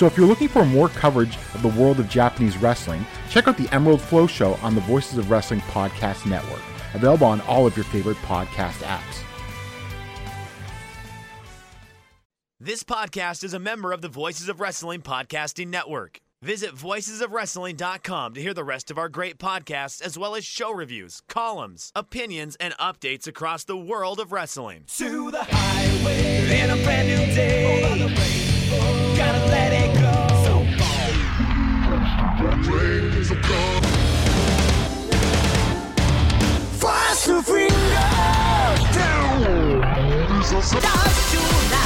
So if you're looking for more coverage of the world of Japanese wrestling, check out the Emerald Flow Show on the Voices of Wrestling Podcast Network, available on all of your favorite podcast apps. This podcast is a member of the Voices of Wrestling Podcasting Network. Visit voicesofwrestling.com to hear the rest of our great podcasts, as well as show reviews, columns, opinions, and updates across the world of wrestling. to the highway in a brand new day. Fast to finger down. Dance tonight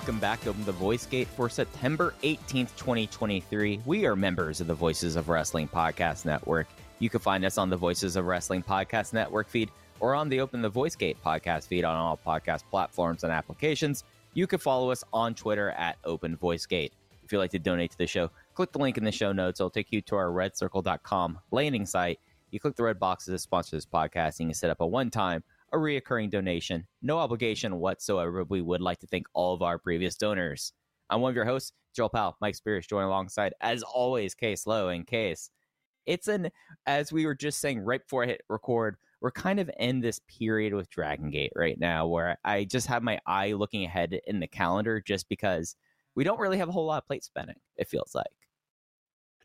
Welcome back to the Voice Gate for September 18th, 2023. We are members of the Voices of Wrestling Podcast Network. You can find us on the Voices of Wrestling Podcast Network feed or on the Open the Voice Gate podcast feed on all podcast platforms and applications. You can follow us on Twitter at Open Voice Gate. If you'd like to donate to the show, click the link in the show notes. It'll take you to our redcircle.com landing site. You click the red boxes to sponsor this podcast and you can set up a one time a reoccurring donation. No obligation whatsoever. We would like to thank all of our previous donors. I'm one of your hosts, Joel Powell, Mike Spears, joined alongside, as always, Case Low. And Case, it's an, as we were just saying right before I hit record, we're kind of in this period with Dragon Gate right now where I just have my eye looking ahead in the calendar just because we don't really have a whole lot of plate spinning, it feels like.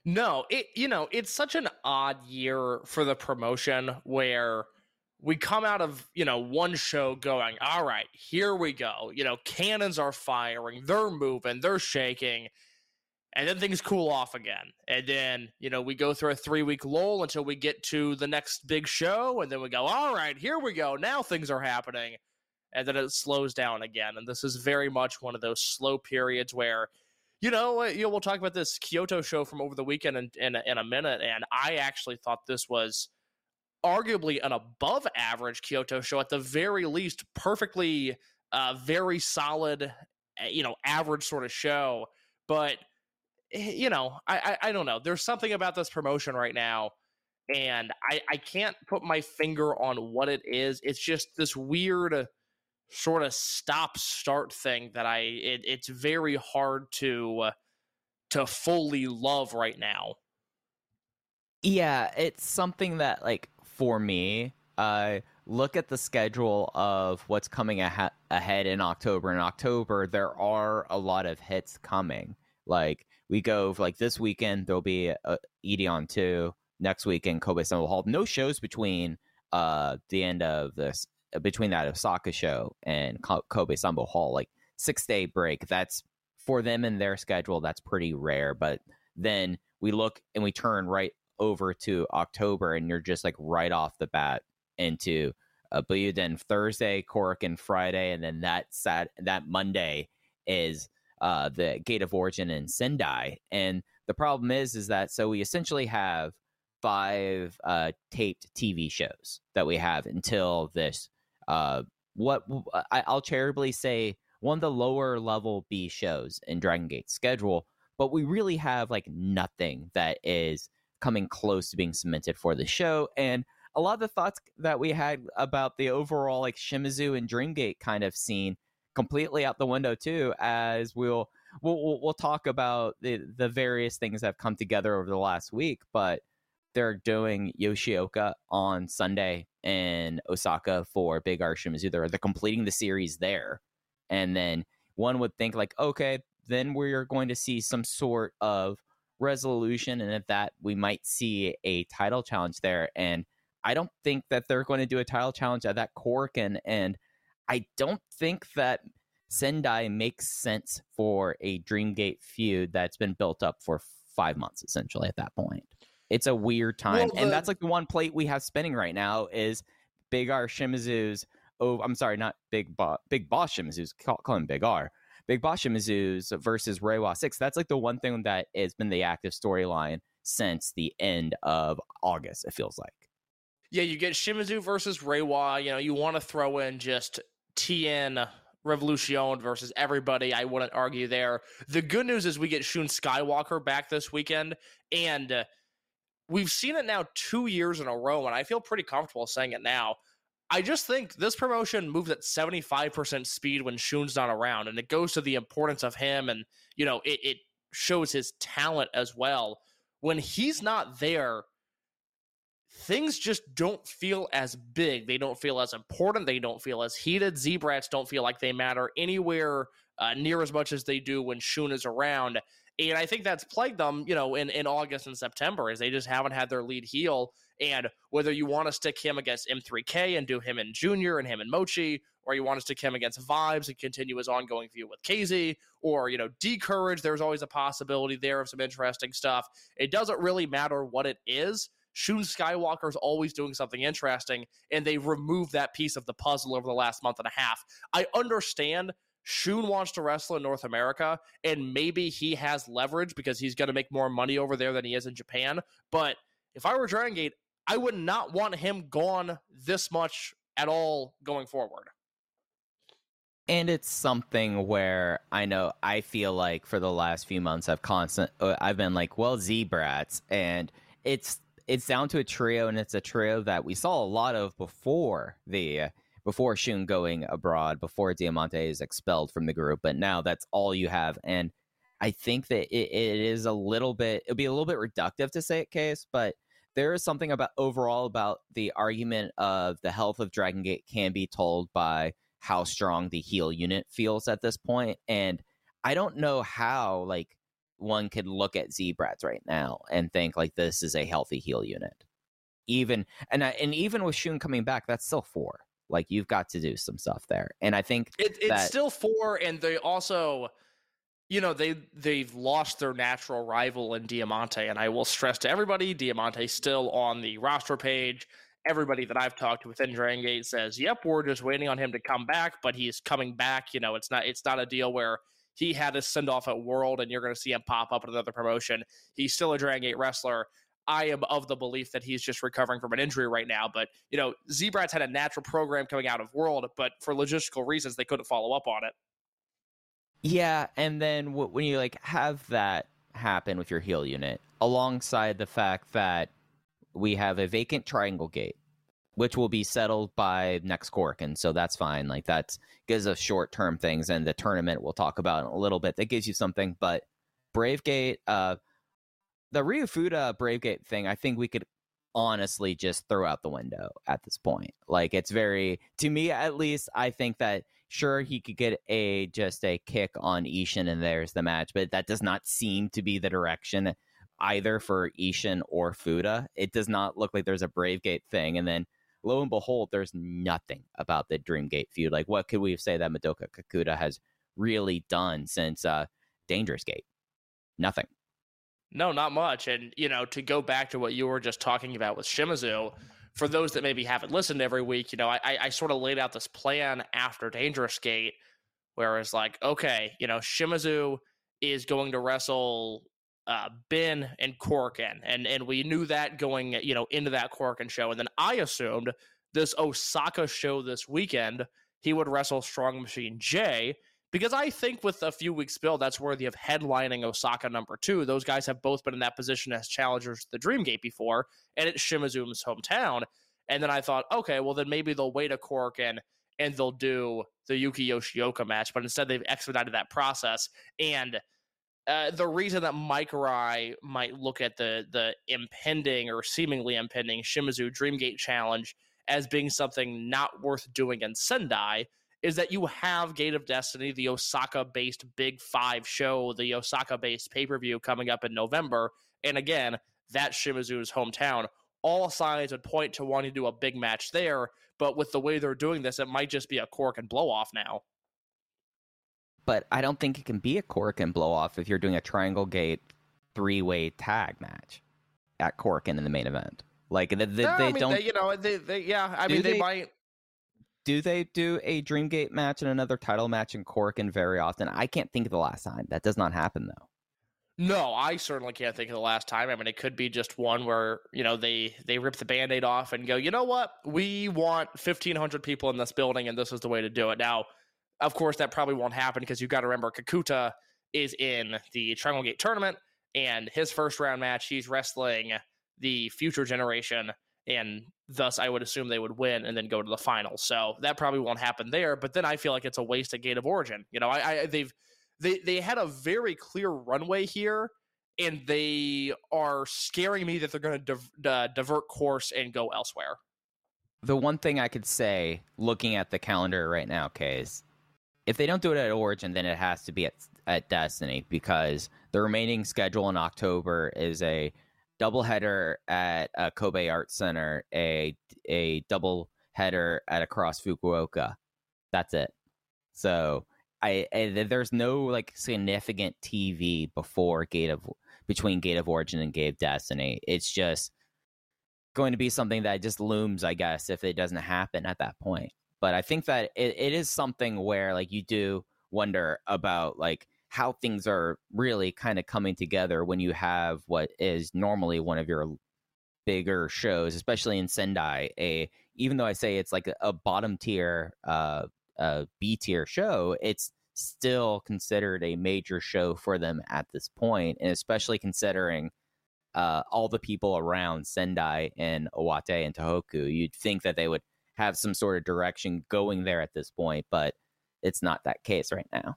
No, it you know, it's such an odd year for the promotion where we come out of, you know, one show going, all right, here we go. You know, cannons are firing, they're moving, they're shaking, and then things cool off again. And then, you know, we go through a three week lull until we get to the next big show, and then we go, all right, here we go. Now things are happening. And then it slows down again. And this is very much one of those slow periods where you know, you know, we'll talk about this Kyoto show from over the weekend in, in, in a minute, and I actually thought this was arguably an above average Kyoto show at the very least, perfectly, uh, very solid, uh, you know, average sort of show. But eh, you know, I, I I don't know. There's something about this promotion right now, and I I can't put my finger on what it is. It's just this weird sort of stop start thing that I it, it's very hard to uh, to fully love right now. Yeah, it's something that like for me, uh look at the schedule of what's coming aha ahead in October. In October, there are a lot of hits coming. Like we go like this weekend, there'll be a Edion 2. Next weekend, Kobe Sambo Hall. No shows between uh the end of this between that Osaka show and Kobe Sambo Hall. Like six day break. That's for them and their schedule. That's pretty rare. But then we look and we turn right over to October, and you're just like right off the bat into uh, but you then Thursday, Cork, and Friday, and then that sat that Monday is uh, the Gate of Origin in Sendai. And the problem is, is that so we essentially have five uh, taped TV shows that we have until this. Uh, what I, I'll charitably say one of the lower level B shows in Dragon Gate schedule, but we really have like nothing that is coming close to being cemented for the show. And a lot of the thoughts that we had about the overall like Shimizu and Dreamgate kind of scene completely out the window too, as we'll we'll we'll, talk about the the various things that have come together over the last week. But they're doing Yoshioka on Sunday in Osaka for Big R Shimizu. They're, they're completing the series there. And then one would think, like, okay, then we're going to see some sort of resolution. And if that, we might see a title challenge there. And I don't think that they're going to do a title challenge at that cork And and I don't think that Sendai makes sense for a Dreamgate feud that's been built up for five months, essentially, at that point. It's a weird time. Well, and that's like the one plate we have spinning right now is Big R Shimizu's. Oh, I'm sorry, not Big Boss. Big Boss Shimizu's. Call, call him Big R. Big Boss Shimizu's versus Reiwa Six. That's like the one thing that has been the active storyline since the end of August. It feels like. Yeah, you get Shimizu versus Reiwa. You know, you want to throw in just TN Revolution versus everybody. I wouldn't argue there. The good news is we get Shun Skywalker back this weekend, and uh, we've seen it now two years in a row, and I feel pretty comfortable saying it now. I just think this promotion moves at 75% speed when Shun's not around, and it goes to the importance of him, and, you know, it, it shows his talent as well. When he's not there, things just don't feel as big. They don't feel as important. They don't feel as heated. Z-Brats don't feel like they matter anywhere uh, near as much as they do when Shun is around. And I think that's plagued them, you know, in, in August and September, is they just haven't had their lead heel. And whether you want to stick him against M3K and do him in Junior and him in Mochi, or you want to stick him against Vibes and continue his ongoing feud with KZ, or, you know, D'Courage, there's always a possibility there of some interesting stuff. It doesn't really matter what it is. Shun Skywalker is always doing something interesting, and they removed that piece of the puzzle over the last month and a half. I understand Shun wants to wrestle in North America, and maybe he has leverage because he's going to make more money over there than he is in Japan. But if I were Dragon Gate, I would not want him gone this much at all going forward. And it's something where I know I feel like for the last few months I've constant uh, I've been like, well, Z-Brats, and it's it's down to a trio, and it's a trio that we saw a lot of before the before Shun going abroad, before Diamante is expelled from the group, but now that's all you have, and I think that it, it is a little bit it'd be a little bit reductive to say it, case, but there is something about overall about the argument of the health of Dragon Gate can be told by how strong the heel unit feels at this point and i don't know how like one could look at Z-Brats right now and think like this is a healthy heel unit. Even and I, and even with shun coming back that's still four. Like you've got to do some stuff there and i think It, it's that- still four, and they also, you know, they they've lost their natural rival in Diamante, and I will stress to everybody, Diamante's still on the roster page. Everybody that I've talked to within Dragon Gate says, "Yep, we're just waiting on him to come back, but he's coming back." You know, it's not it's not a deal where he had a send off at World, and you're going to see him pop up at another promotion. He's still a Dragon Gate wrestler. I am of the belief that he's just recovering from an injury right now. But, you know, Z-Brats had a natural program coming out of World, but for logistical reasons, they couldn't follow up on it. Yeah, and then w- when you like have that happen with your heel unit, alongside the fact that we have a vacant triangle gate, which will be settled by next cork, and so that's fine. Like that's gives us short term things, and the tournament we'll talk about a little bit. That gives you something, but Brave Gate, uh, the Ryu Fuda Brave Gate thing, I think we could honestly just throw out the window at this point. Like it's very to me at least, I think that sure he could get a just a kick on Ishin and there's the match, but that does not seem to be the direction either for Ishin or Fuda. It does not look like there's a Brave Gate thing. And then lo and behold, there's nothing about the Dreamgate feud. Like what could we say that Madoka Kakuta has really done since uh Dangerous Gate? Nothing. No, not much. And, you know, to go back to what you were just talking about with Shimizu, for those that maybe haven't listened every week, you know, I, I, sort of laid out this plan after Dangerous Gate, where it's like, okay, you know, Shimizu is going to wrestle uh, Ben and Korakuen, and and we knew that going, you know, into that Korakuen show, and then I assumed this Osaka show this weekend he would wrestle Strong Machine J, because I think with a few weeks build, that's worthy of headlining Osaka number two. Those guys have both been in that position as challengers to the Dreamgate before, and it's Shimizu's hometown. And then I thought, okay, well then maybe they'll wait a cork and and they'll do the Yuki Yoshioka match, but instead they've expedited that process. And uh, the reason that Mike Rai might look at the the impending or seemingly impending Shimizu Dreamgate challenge as being something not worth doing in Sendai is that you have Gate of Destiny, the Osaka based Big Five show, the Osaka based pay per view coming up in November. And again, that's Shimizu's hometown. All signs would point to wanting to do a big match there, but with the way they're doing this, it might just be a Korakuen blow off now. But I don't think it can be a Korakuen blow off if you're doing a triangle gate three way tag match at Korakuen in the main event. Like they, they, No, they I mean, don't they- you know, they, they yeah, I mean, they, they- might. Do they do a Dreamgate match and another title match in Korakuen very often? I can't think of the last time. That does not happen though. No, I certainly can't think of the last time. I mean, it could be just one where you know they they rip the band-aid off and go, you know what, we want fifteen hundred people in this building, and this is the way to do it. Now, of course, that probably won't happen because you've got to remember Kakuta is in the Triangle Gate tournament, and his first round match, he's wrestling the future generation, and thus I would assume they would win and then go to the finals. So that probably won't happen there. But then I feel like it's a waste of Gate of Origin. You know, I, I they've they they had a very clear runway here, and they are scaring me that they're going to uh, divert course and go elsewhere. The one thing I could say, looking at the calendar right now, Case, if they don't do it at Origin, then it has to be at at Destiny because the remaining schedule in October is a doubleheader at uh, Kobe Art Center, a a double header at Across Fukuoka. That's it. So I, I there's no like significant TV before Gate of between Gate of Origin and Gate of Destiny. It's just going to be something that just looms, I guess, if it doesn't happen at that point. But I think that it, it is something where like you do wonder about like how things are really kind of coming together when you have what is normally one of your bigger shows, especially in Sendai. A even though I say it's like a, a bottom tier, uh, uh, B tier show, it's still considered a major show for them at this point, and especially considering uh, all the people around Sendai and Iwate and Tohoku. You'd think that they would have some sort of direction going there at this point, but it's not that case right now.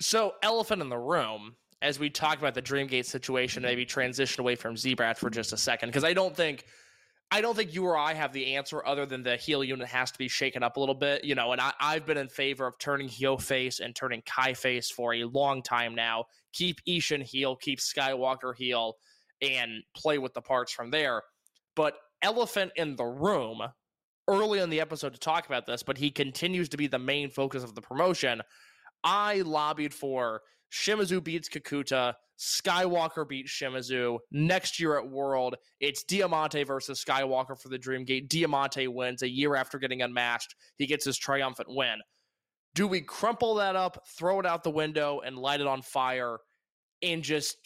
So, elephant in the room, as we talk about the Dreamgate situation, maybe transition away from Z-Brat for just a second, because I don't think. I don't think you or I have the answer other than the heel unit has to be shaken up a little bit, you know. And I, I've been in favor of turning heel face and turning Kai face for a long time now. Keep Ishin heel, keep Skywalker heel, and play with the parts from there. But elephant in the room, early in the episode to talk about this, but he continues to be the main focus of the promotion. I lobbied for Shimizu beats Kakuta, Skywalker beats Shimizu. Next year at World, it's Diamante versus Skywalker for the Dreamgate. Diamante wins a year after getting unmatched. He gets his triumphant win. Do we crumple that up, throw it out the window, and light it on fire, and just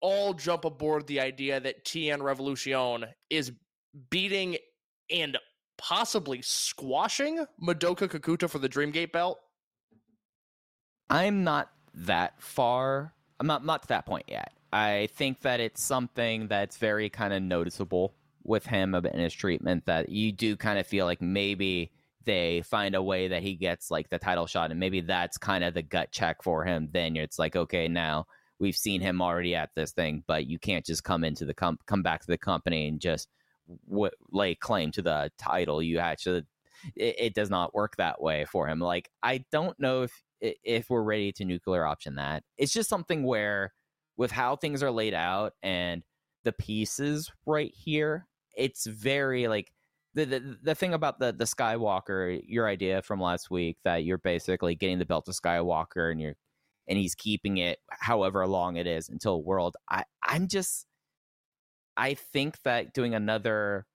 all jump aboard the idea that TN Revolution is beating and possibly squashing Madoka Kakuta for the Dreamgate belt? I'm not that far. I'm not not to that point yet. I think that it's something that's very kind of noticeable with him in his treatment that you do kind of feel like maybe they find a way that he gets like the title shot and maybe that's kind of the gut check for him then it's like okay now we've seen him already at this thing but you can't just come into the com- come back to the company and just w- lay claim to the title you actually it, it does not work that way for him like i don't know if if we're ready to nuclear option that it's just something where with how things are laid out and the pieces right here it's very like the, the the thing about the the Skywalker, your idea from last week that you're basically getting the belt to Skywalker and you're and he's keeping it however long it is until World. I I'm just I think that doing another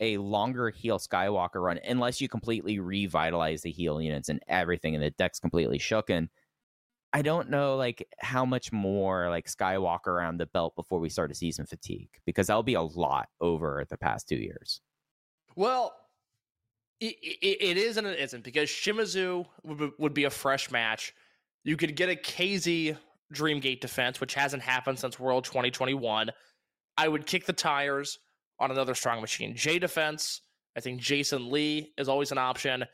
a longer heel Skywalker run, unless you completely revitalize the heel units and everything, and the deck's completely shooken. I don't know like how much more like Skywalker around the belt before we start to see some fatigue because that'll be a lot over the past two years. Well, it, it, it is and it isn't because Shimizu would, would be a fresh match. You could get a KZ Dreamgate defense, which hasn't happened since World 2021. I would kick the tires on another strong machine. J defense, I think Jason Lee is always an option.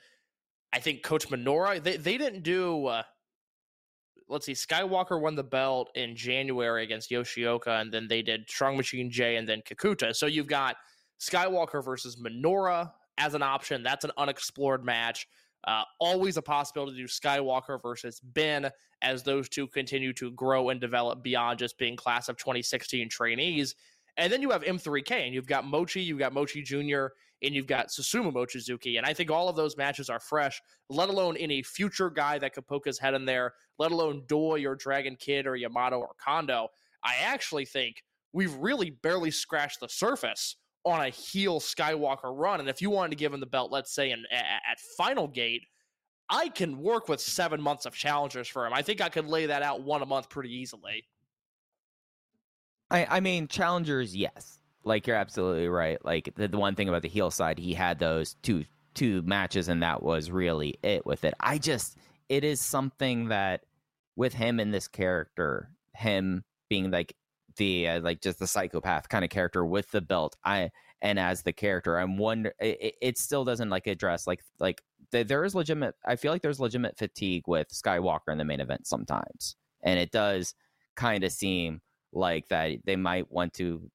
I think Kota Minoura, they, they didn't do uh, let's see, Skywalker won the belt in January against Yoshioka, and then they did Strong Machine J and then Kakuta. So you've got Skywalker versus Minoura as an option. That's an unexplored match. Uh, always a possibility to do Skywalker versus Ben as those two continue to grow and develop beyond just being class of 2016 trainees. And then you have M3K, and you've got Mochi, you've got Mochi Jr., and you've got Susumu Mochizuki. And I think all of those matches are fresh, let alone any future guy that could poke his head in there, let alone Doi or Dragon Kid or Yamato or Kondo. I actually think we've really barely scratched the surface on a heel Skywalker run. And if you wanted to give him the belt, let's say in, at, at Final Gate, I can work with seven months of challengers for him. I think I could lay that out one a month pretty easily. I, I mean, challengers, yes. Like you're absolutely right. Like the, the one thing about the heel side, he had those two two matches, and that was really it with it. I just, it is something that with him in this character, him being like the uh, like just the psychopath kind of character with the belt, I and as the character, I'm wonder it, it still doesn't like address like like th- there is legitimate. I feel like there's legitimate fatigue with Skywalker in the main event sometimes, and it does kind of seem like that they might want to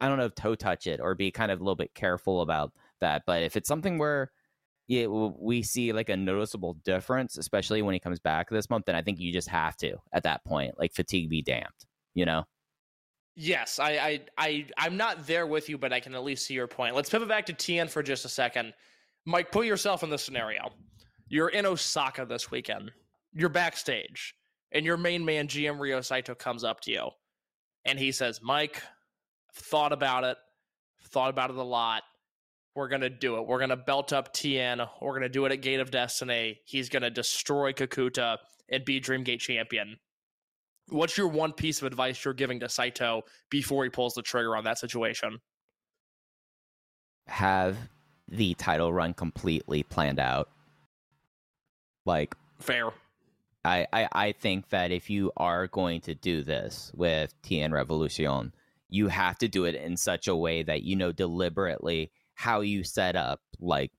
I don't know toe touch it or be kind of a little bit careful about that. But if it's something where yeah, we see like a noticeable difference, especially when he comes back this month, then I think you just have to at that point, like fatigue be damned, you know? Yes, I, I, I, I'm not there with you, but I can at least see your point. Let's pivot back to TN for just a second. Mike, put yourself in this scenario. You're in Osaka this weekend. You're backstage, and your main man, GM Rio Saito, comes up to you, and he says, "Mike, I've thought about it. Thought about it a lot. We're gonna do it. We're gonna belt up TN. We're gonna do it at Gate of Destiny. He's gonna destroy Kakuta and be Dreamgate champion." What's your one piece of advice you're giving to Saito before he pulls the trigger on that situation? Have the title run completely planned out. Like Fair. I, I, I think that if you are going to do this with TN Revolution, you have to do it in such a way that you know deliberately how you set up like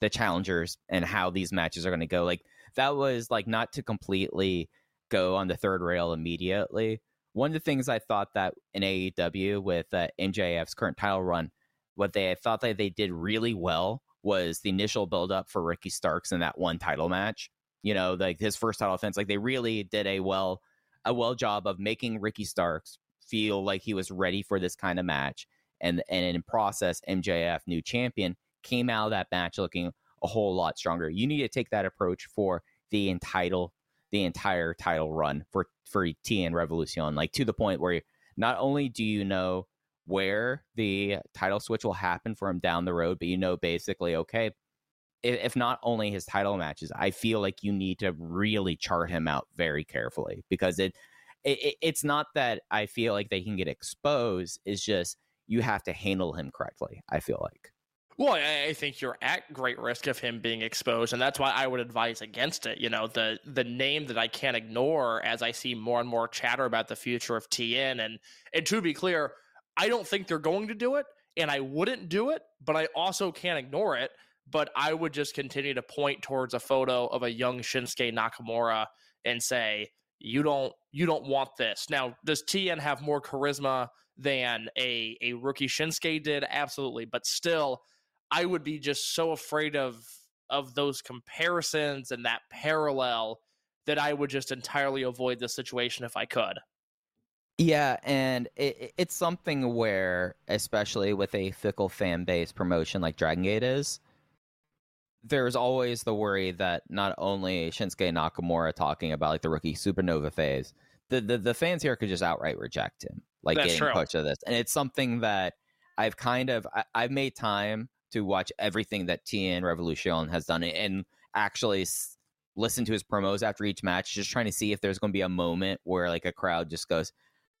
the challengers and how these matches are going to go. Like that was like not to completely go on the third rail immediately. One of the things I thought that in AEW with uh, MJF's current title run, what they thought that they did really well was the initial build up for Ricky Starks in that one title match. You know, like his first title offense, like they really did a well a well job of making Ricky Starks feel like he was ready for this kind of match. And and in process, MJF, new champion, came out of that match looking a whole lot stronger. You need to take that approach for the entitle the entire title run for for TN Revolution, like to the point where not only do you know where the title switch will happen for him down the road, but you know basically, okay, if, not only his title matches, I feel like you need to really chart him out very carefully because it, it it's not that I feel like they can get exposed. It's just you have to handle him correctly. I feel like. Well, I, I think you're at great risk of him being exposed, and that's why I would advise against it. You know, the the name that I can't ignore as I see more and more chatter about the future of TN, and and to be clear, I don't think they're going to do it, and I wouldn't do it, but I also can't ignore it. But I would just continue to point towards a photo of a young Shinsuke Nakamura and say, "You don't, you don't want this." Now, does TN have more charisma than a a rookie Shinsuke did? Absolutely, but still, I would be just so afraid of of those comparisons and that parallel that I would just entirely avoid the situation if I could. Yeah, and it, it's something where, especially with a fickle fan base promotion like Dragon Gate is, there's always the worry that not only Shinsuke Nakamura talking about like the rookie supernova phase, the the, the fans here could just outright reject him, like That's getting true. to this, and it's something that I've kind of I, I've made time to watch everything that TN Revolution has done and actually s- listen to his promos after each match, just trying to see if there's going to be a moment where like a crowd just goes,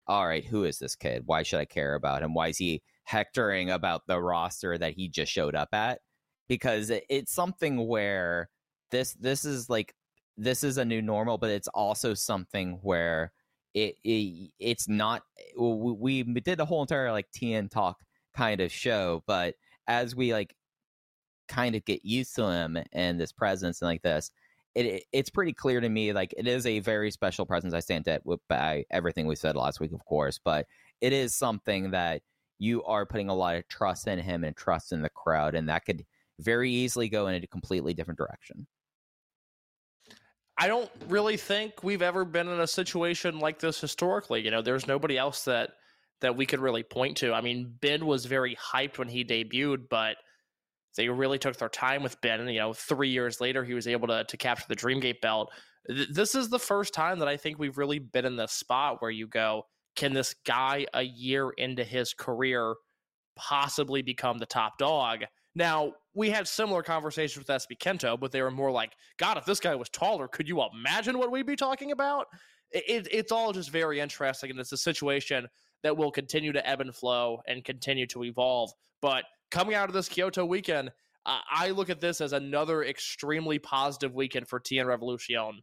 "All right, who is this kid? Why should I care about him? Why is he hectoring about the roster that he just showed up at?" Because it, it's something where this this is like this is a new normal, but it's also something where it, it it's not. We, we did the whole entire like TN talk kind of show, but as we like kind of get used to him and this presence and like this, it, it it's pretty clear to me like it is a very special presence. I stand at by everything we said last week, of course, but it is something that you are putting a lot of trust in him and trust in the crowd, and that could very easily go in a completely different direction. I don't really think we've ever been in a situation like this historically. You know, there's nobody else that that we could really point to. I mean, Ben was very hyped when he debuted, but they really took their time with Ben. And, you know, three years later, he was able to, to capture the Dreamgate belt. Th- This is the first time that I think we've really been in this spot where you go, can this guy a year into his career possibly become the top dog? Now, we had similar conversations with SB Kento, but they were more like, God, if this guy was taller, could you imagine what we'd be talking about? It, it, it's all just very interesting, and it's a situation that will continue to ebb and flow and continue to evolve. But coming out of this Kyoto weekend, uh, I look at this as another extremely positive weekend for TN Revolution.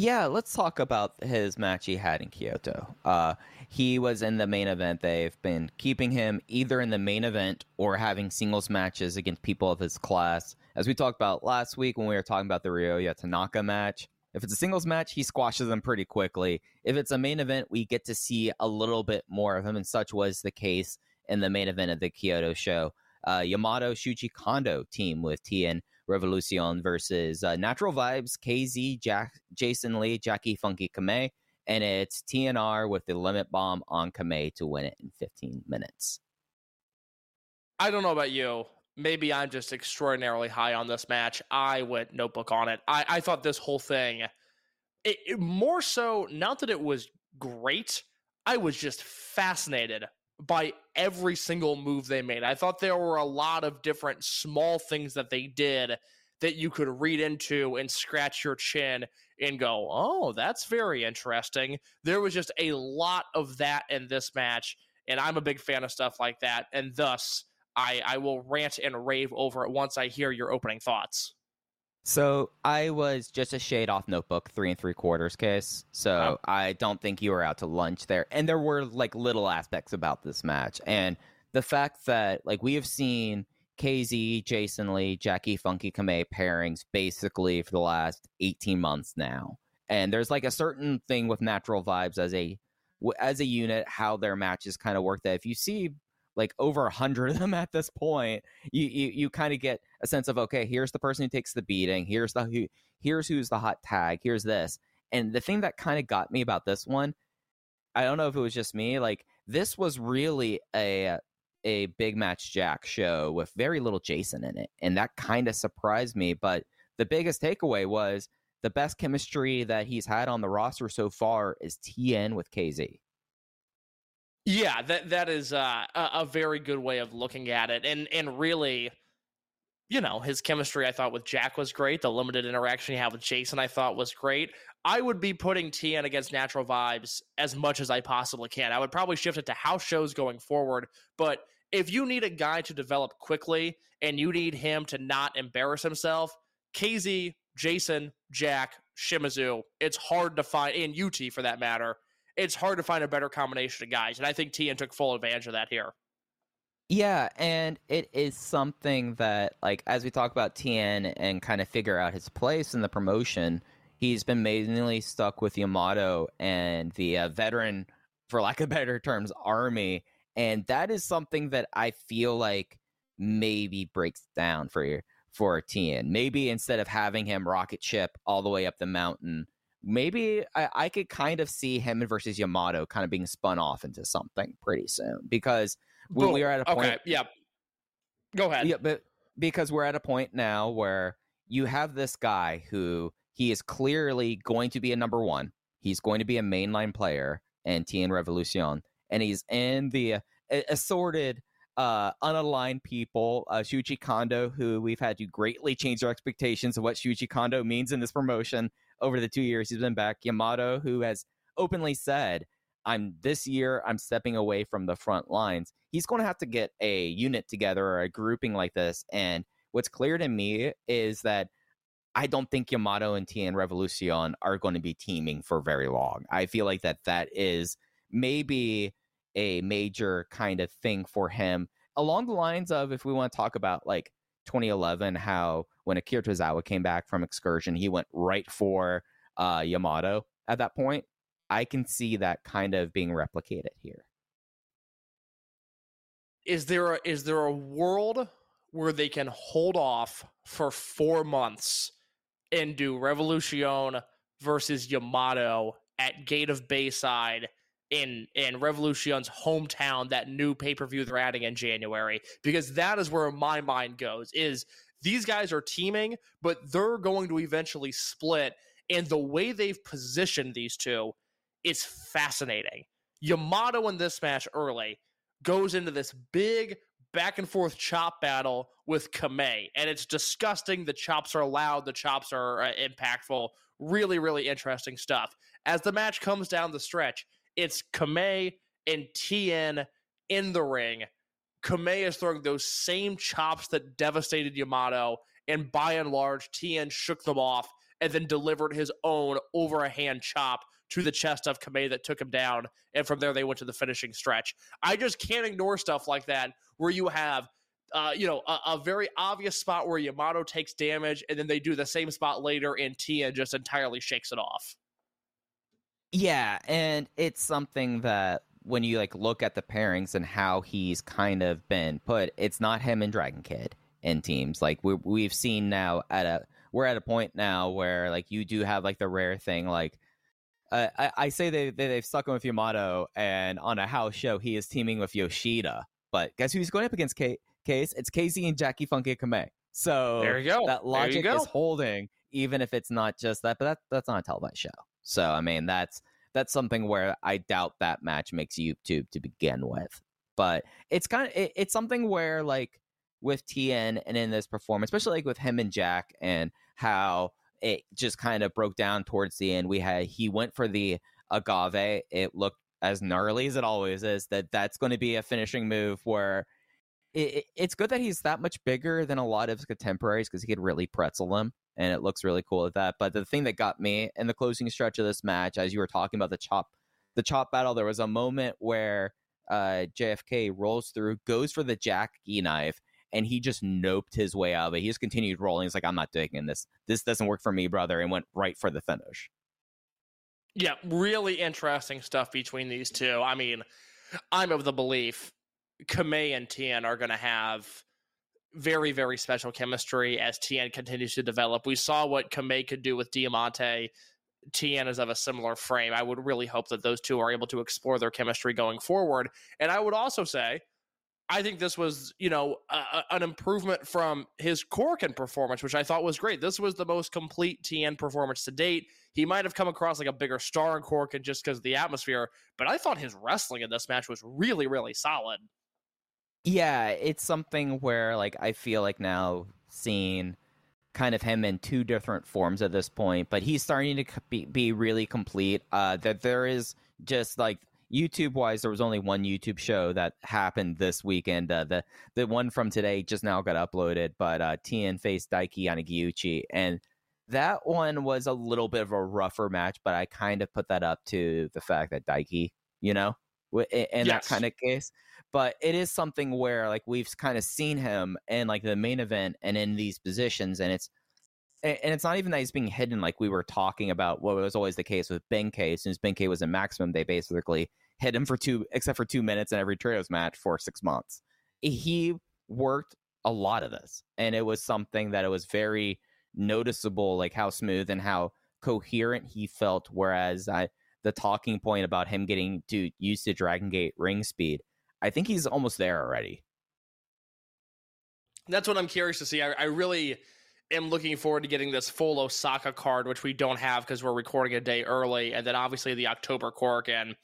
Yeah, let's talk about his match he had in Kyoto. Uh, he was in the main event. They've been keeping him either in the main event or having singles matches against people of his class. As we talked about last week when we were talking about the Ryoya Tanaka match, if it's a singles match, he squashes them pretty quickly. If it's a main event, we get to see a little bit more of him, and such was the case in the main event of the Kyoto show. Uh, Yamato Shuji Kondo team with TN Revolution versus uh, Natural Vibes, KZ, Jack, Jason Lee, Jackie Funky Kamei, and it's TNR with the limit bomb on Kamei to win it in 15 minutes. I don't know about you. Maybe I'm just extraordinarily high on this match. I went notebook on it. I, I thought this whole thing, it, it- more so, not that it was great, I was just fascinated by every single move they made. I thought there were a lot of different small things that they did that you could read into and scratch your chin and go, oh, that's very interesting. There was just a lot of that in this match, and I'm a big fan of stuff like that, and thus I, I will rant and rave over it once I hear your opening thoughts. So I was just a shade off notebook, three and three quarters case. So. I don't think you were out to lunch there. And there were like little aspects about this match. And the fact that like we have seen KZ, Jason Lee, Jackie Funky Kamei pairings basically for the last 18 months now. And there's like a certain thing with natural vibes as a as a unit, how their matches kind of work that if you see like over a hundred of them at this point, you you, you kind of get a sense of okay, here's the person who takes the beating, here's the who, here's who's the hot tag, here's this. And the thing that kind of got me about this one, I don't know if it was just me, like this was really a a big match Jack show with very little Jason in it, and that kind of surprised me. But the biggest takeaway was the best chemistry that he's had on the roster so far is TN with KZ. Yeah, that that is uh, a, very good way of looking at it, and and really, you know, his chemistry I thought with Jack was great. The limited interaction he had with Jason I thought was great. I would be putting TN against Natural Vibes as much as I possibly can. I would probably shift it to house shows going forward, but if you need a guy to develop quickly and you need him to not embarrass himself, KZ, Jason, Jack, Shimizu, it's hard to find, and UT for that matter, it's hard to find a better combination of guys. And I think TN took full advantage of that here. Yeah, and it is something that, like, as we talk about TN and kind of figure out his place in the promotion, he's been mainly stuck with Yamato and the uh, veteran, for lack of better terms, army. And that is something that I feel like maybe breaks down for for TN. Maybe instead of having him rocket ship all the way up the mountain, maybe I, I could kind of see him and versus Yamato kind of being spun off into something pretty soon because we, we are at a point. Okay, yeah. Go ahead. Yeah, but because we're at a point now where you have this guy who he is clearly going to be a number one. He's going to be a mainline player in TN Revolution, and he's in the uh, assorted, uh, unaligned people. Uh, Shuji Kondo, who we've had to greatly change our expectations of what Shuji Kondo means in this promotion over the two years he's been back. Yamato, who has openly said, I'm this year, I'm stepping away from the front lines. He's going to have to get a unit together or a grouping like this. And what's clear to me is that I don't think Yamato and TN Revolution are going to be teaming for very long. I feel like that that is maybe a major kind of thing for him along the lines of if we want to talk about like 2011 how when Akira Tozawa came back from excursion, he went right for uh, Yamato at that point. I can see that kind of being replicated here. is there a, is there a world where they can hold off for four months and do Revolution versus Yamato at Gate of Bayside in in Revolution's hometown, that new pay per view they're adding in January? Because that is where my mind goes. Is these guys are teaming, but they're going to eventually split, and the way they've positioned these two is fascinating. Yamato in this match early goes into this big back and forth chop battle with Kamei, and it's disgusting. The chops are loud, the chops are uh, impactful. Really, really interesting stuff. As the match comes down the stretch, it's Kamei and TN in the ring. Kamei is throwing those same chops that devastated Yamato, and by and large, TN shook them off and then delivered his own over a hand chop to the chest of Kamei that took him down. And from there, they went to the finishing stretch. I just can't ignore stuff like that where you have, uh, you know, a, a very obvious spot where Yamato takes damage, and then they do the same spot later, and TN just entirely shakes it off. Yeah, and it's something that when you like look at the pairings and how he's kind of been put, it's not him and Dragon Kid in teams. Like we we've seen now at a we're at a point now where like you do have like the rare thing like uh, I, I say they, they they've stuck him with Yamato and on a house show he is teaming with Yoshida, but guess who's going up against K- Case? It's KZ and Jackie Funky Kamei. So There you go. that logic go. is holding, even if it's not just that. But that that's not a televised show. So I mean, that's that's something where I doubt that match makes YouTube to begin with. But it's kind of it, it's something where like with TN and in this performance, especially like with him and Jack and how it just kind of broke down towards the end. We had he went for the agave. It looked as gnarly as it always is. That that's going to be a finishing move where it, it- it's good that he's that much bigger than a lot of his contemporaries because he could really pretzel them, and it looks really cool at that. But the thing that got me in the closing stretch of this match, as you were talking about the chop, the chop battle, there was a moment where uh, JFK rolls through, goes for the Jackie knife, and he just noped his way out But. He just continued rolling. He's like, "I'm not taking this. This doesn't work for me, brother," and went right for the finish. Yeah, really interesting stuff between these two. I mean, I'm of the belief Kamei and TN are going to have very, very special chemistry as TN continues to develop. We saw what Kamei could do with Diamante. TN is of a similar frame. I would really hope that those two are able to explore their chemistry going forward. And I would also say, I think this was, you know, a, an improvement from his Korakuen performance, which I thought was great. This was the most complete TN performance to date. He might have come across like a bigger star in Korakuen just because of the atmosphere, but I thought his wrestling in this match was really, really solid. Yeah, it's something where like I feel like now seeing kind of him in two different forms at this point, but he's starting to be, be really complete. Uh, that there is just like YouTube wise, there was only one YouTube show that happened this weekend. Uh, the the one from today just now got uploaded, but uh, TN faced Daiki Yanagiuchi, and that one was a little bit of a rougher match. But I kind of put that up to the fact that Daiki, you know, in in that kind of case but it is something where like we've kind of seen him in like the main event and in these positions and it's and it's not even that he's being hidden like we were talking about what was always the case with Ben-K. As soon as Ben-K was in MaxiMuM, they basically hit him for two except for two minutes in every trios match for six months. Eh, he worked a lot of this. And it was something that it was very noticeable, like how smooth and how coherent he felt. Whereas I the talking point about him getting to used to Dragon Gate ring speed, I think he's almost there already. That's what I'm curious to see. I, I really am looking forward to getting this full Osaka card, which we don't have because we're recording a day early, and then obviously the October cork. And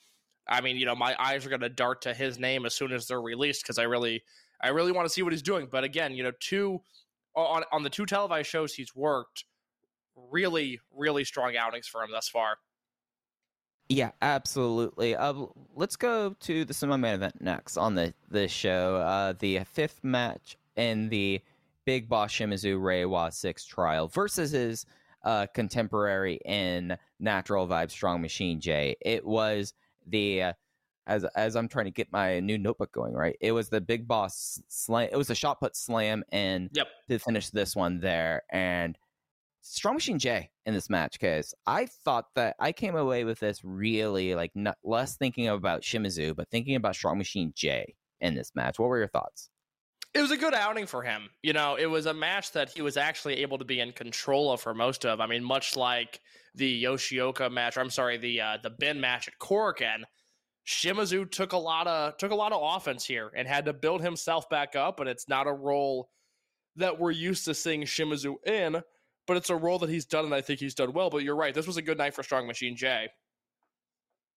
I mean, you know, my eyes are going to dart to his name as soon as they're released because I really, I really want to see what he's doing. But again, you know, two on on the two televised shows he's worked, really, really strong outings for him thus far. Yeah, absolutely. Uh, let's go to the semi-main event next on the this show. Uh, the fifth match in the Big Boss Shimizu Reiwa Six trial versus his uh, contemporary in Natural Vibe Strong Machine J. It was the uh, as as I'm trying to get my new notebook going, right? It was the big boss slam. It was a shot put slam and Yep. to finish this one there. And Strong Machine J in this match, because I thought that I came away with this really like not less thinking about Shimizu, but thinking about Strong Machine J in this match. What were your thoughts? it was a good outing for him. You know, it was a match that he was actually able to be in control of for most of. I mean, much like the Yoshioka match, I'm sorry, the uh, the Ben match at Korakuen, Shimizu took a lot of took a lot of offense here and had to build himself back up. And it's not a role that we're used to seeing Shimizu in, but it's a role that he's done, and I think he's done well. But you're right, this was a good night for Strong Machine J.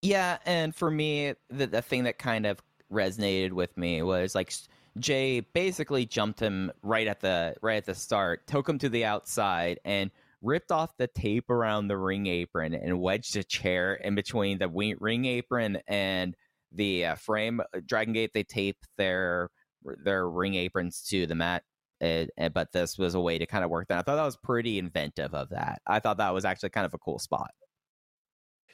Yeah, and for me, the the thing that kind of resonated with me was like Jay basically jumped him right at the right at the start, took him to the outside, and ripped off the tape around the ring apron and wedged a chair in between the ring apron and the uh, frame. Dragon Gate they tape their their ring aprons to the mat. Uh, uh, but this was a way to kind of work that. I thought that was pretty inventive of that. I thought that was actually kind of a cool spot.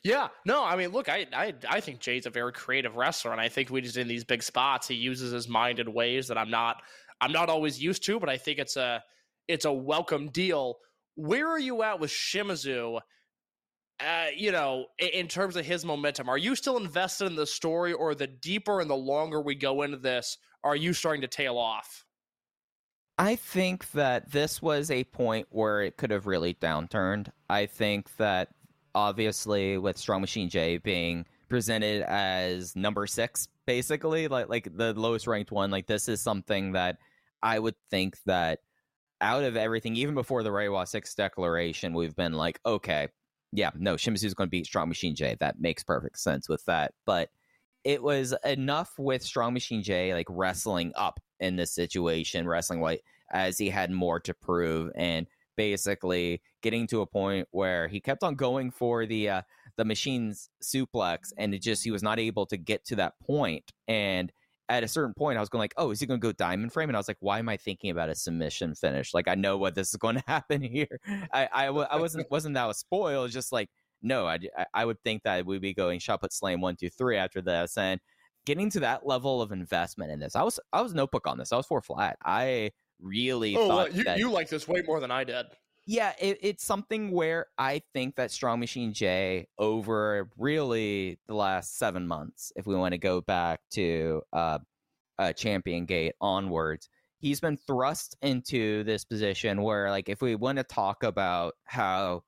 Yeah, no, I mean, look, I, I I think Jay's a very creative wrestler, and I think we just in these big spots, he uses his mind in ways that I'm not I'm not always used to, but I think it's a it's a welcome deal. Where are you at with Shimizu? Uh, you know, in, in terms of his momentum, are you still invested in the story, or the deeper and the longer we go into this, are you starting to tail off? I think that this was a point where it could have really downturned. I think that obviously with Strong Machine J being presented as number six, basically, like like the lowest ranked one, like this is something that I would think that out of everything, even before the Reiwa Six declaration, we've been like, okay, yeah, no, Shimizu's going to beat Strong Machine J. That makes perfect sense with that. But it was enough with Strong Machine J, like wrestling up in this situation, wrestling like as he had more to prove, and basically getting to a point where he kept on going for the uh, the machine's suplex, and it just he was not able to get to that point. And at a certain point, I was going like, "Oh, is he going to go diamond frame?" And I was like, "Why am I thinking about a submission finish? Like I know what this is going to happen here. I I wasn't wasn't that a spoil? Just like no, I, I- I would think that we'd be going shot put slam one two three after this, and getting to that level of investment in this. I was I was notebook on this. I was four flat. I really Oh, thought well, you that you like this way more than I did. yeah, it, it's something where I think that Strong Machine J over really the last seven months, if we want to go back to uh, uh, Champion Gate onwards, he's been thrust into this position where, like, if we want to talk about how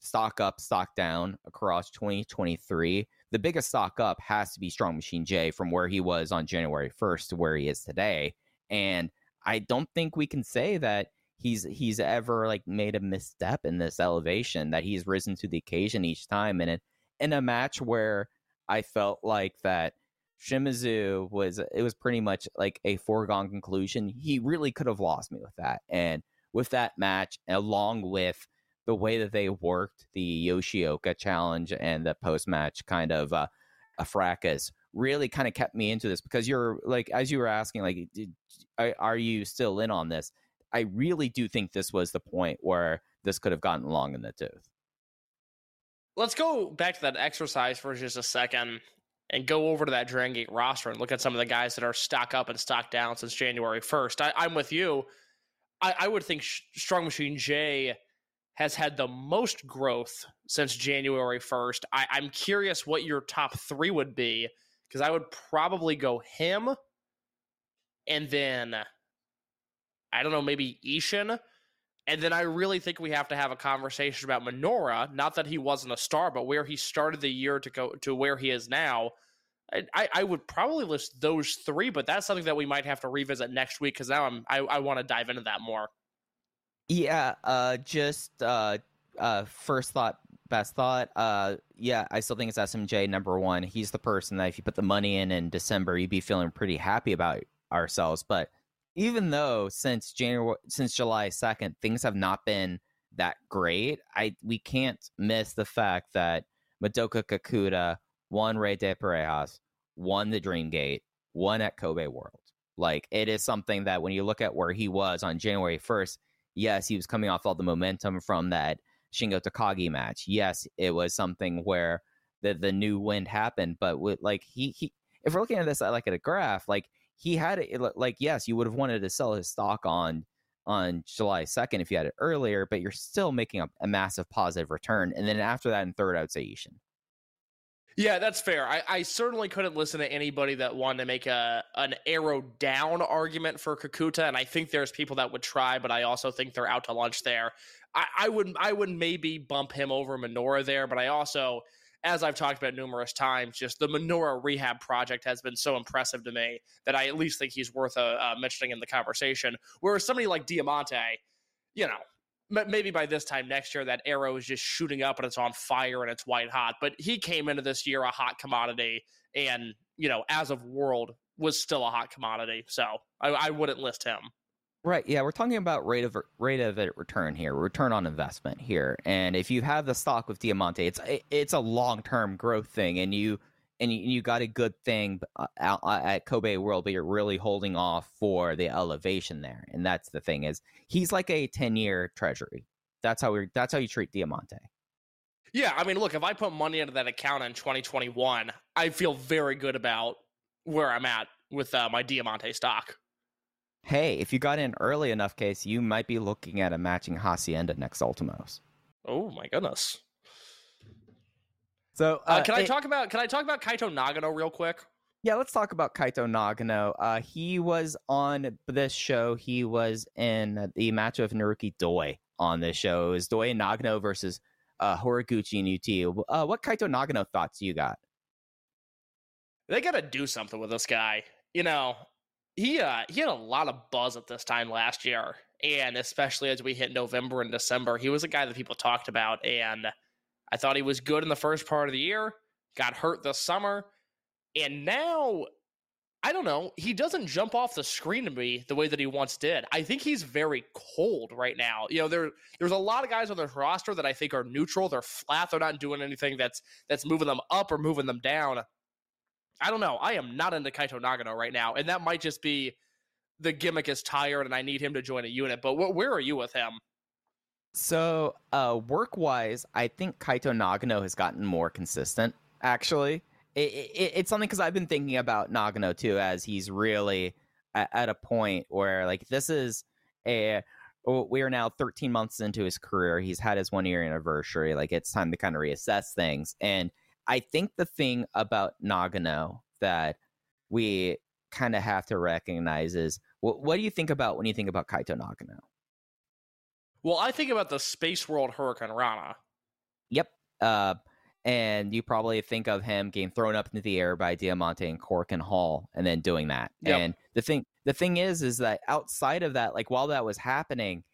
stock up, stock down across 2023, the biggest stock up has to be Strong Machine J from where he was on January 1st to where he is today. And I don't think we can say that he's he's ever like made a misstep in this elevation that he's risen to the occasion each time and in, in a match where I felt like that Shimizu was it was pretty much like a foregone conclusion. He really could have lost me with that. And with that match, along with the way that they worked the Yoshioka challenge and the post match kind of uh, a fracas really kind of kept me into this because you're like as you were asking like did, are, you still in on this i really do think this was the point where this could have gotten long in the tooth Let's go back to that exercise for just a second and go over to that Dragon Gate roster and look at some of the guys that are stock up and stock down since January 1st. I, I'm with you. I, I would think Sh- Strong Machine J has had the most growth since January 1st. I, I'm curious what your top three would be because I would probably go him and then I don't know, maybe Ishin. And then I really think we have to have a conversation about Minoura. Not that he wasn't a star, but where he started the year to go to where he is now. I, I, I would probably list those three, but that's something that we might have to revisit next week because now I'm I, I want to dive into that more. Yeah uh just uh uh first thought best thought uh yeah i still think it's smj number one. He's the person that if you put the money in in december you'd be feeling pretty happy about ourselves. But even though since january since july 2nd things have not been that great i we can't miss the fact that madoka kakuta won Rey de Parejas, won the dream gate won at kobe world. Like it is something that when you look at where he was on january 1st yes, he was coming off all the momentum from that Shingo Takagi match. Yes, it was something where the the new wind happened. But with like he he, if we're looking at this uh, like at a graph, like he had it like yes, you would have wanted to sell his stock on on July 2nd if you had it earlier, but you're still making a, a massive positive return. And then after that, in third, I would say Ishin. Yeah, that's fair. I, I certainly couldn't listen to anybody that wanted to make a an arrow down argument for Kakuta, and I think there's people that would try, but I also think they're out to lunch there. I, I would I would maybe bump him over Minoura there, but I also, as I've talked about numerous times, just the Minoura rehab project has been so impressive to me that I at least think he's worth uh, uh, mentioning in the conversation. Whereas somebody like Diamante, you know, maybe by this time next year that arrow is just shooting up and it's on fire and it's white hot. But he came into this year a hot commodity, and you know, as of world, was still a hot commodity. So I, I wouldn't list him. Right. Yeah, we're talking about rate of rate of return here, return on investment here. And if you have the stock with Diamante, it's it's a long term growth thing, and you and you, you got a good thing uh, out uh, at Kobe World, but you're really holding off for the elevation there. And that's the thing is he's like a ten year treasury. That's how we that's how you treat Diamante. Yeah, I mean, look, if I put money into that account in 2021, I feel very good about where I'm at with uh, my Diamante stock. Hey, if you got in early enough, case you might be looking at a matching Hacienda next Ultimos. Oh my goodness. So Uh, can I it- talk about can I talk about Kaito Nagano real quick? Yeah, let's talk about Kaito Nagano. Uh, he was on this show. He was in the match of Naruki Doi on this show. It was Doi and Nagano versus uh, Horiguchi and UT. Uh, what Kaito Nagano thoughts you got? They got to do something with this guy. You know, he uh he had a lot of buzz at this time last year, and especially as we hit November and December, he was a guy that people talked about, and I thought he was good in the first part of the year. Got hurt this summer, and now I don't know. He doesn't jump off the screen to me the way that he once did. I think he's very cold right now. You know, there there's a lot of guys on this roster that I think are neutral. They're flat. They're not doing anything that's that's moving them up or moving them down. I don't know. I am not into Kaito Nagano right now, and that might just be the gimmick is tired and I need him to join a unit. But wh- where are you with him? So, uh, work wise, I think Kaito Nagano has gotten more consistent. Actually, it, it, it's something because I've been thinking about Nagano too, as he's really at, at a point where like this is a we are now 13 months into his career. He's had his one year anniversary. Like it's time to kind of reassess things. And I think the thing about Nagano that we kind of have to recognize is what do you think about when you think about Kaito Nagano? Well, I think about the Space World Hurricane Rana. Yep. Uh, and you probably think of him getting thrown up into the air by Diamante and Korakuen Hall, and then doing that. Yep. And the thing, the thing is, is that outside of that, like while that was happening,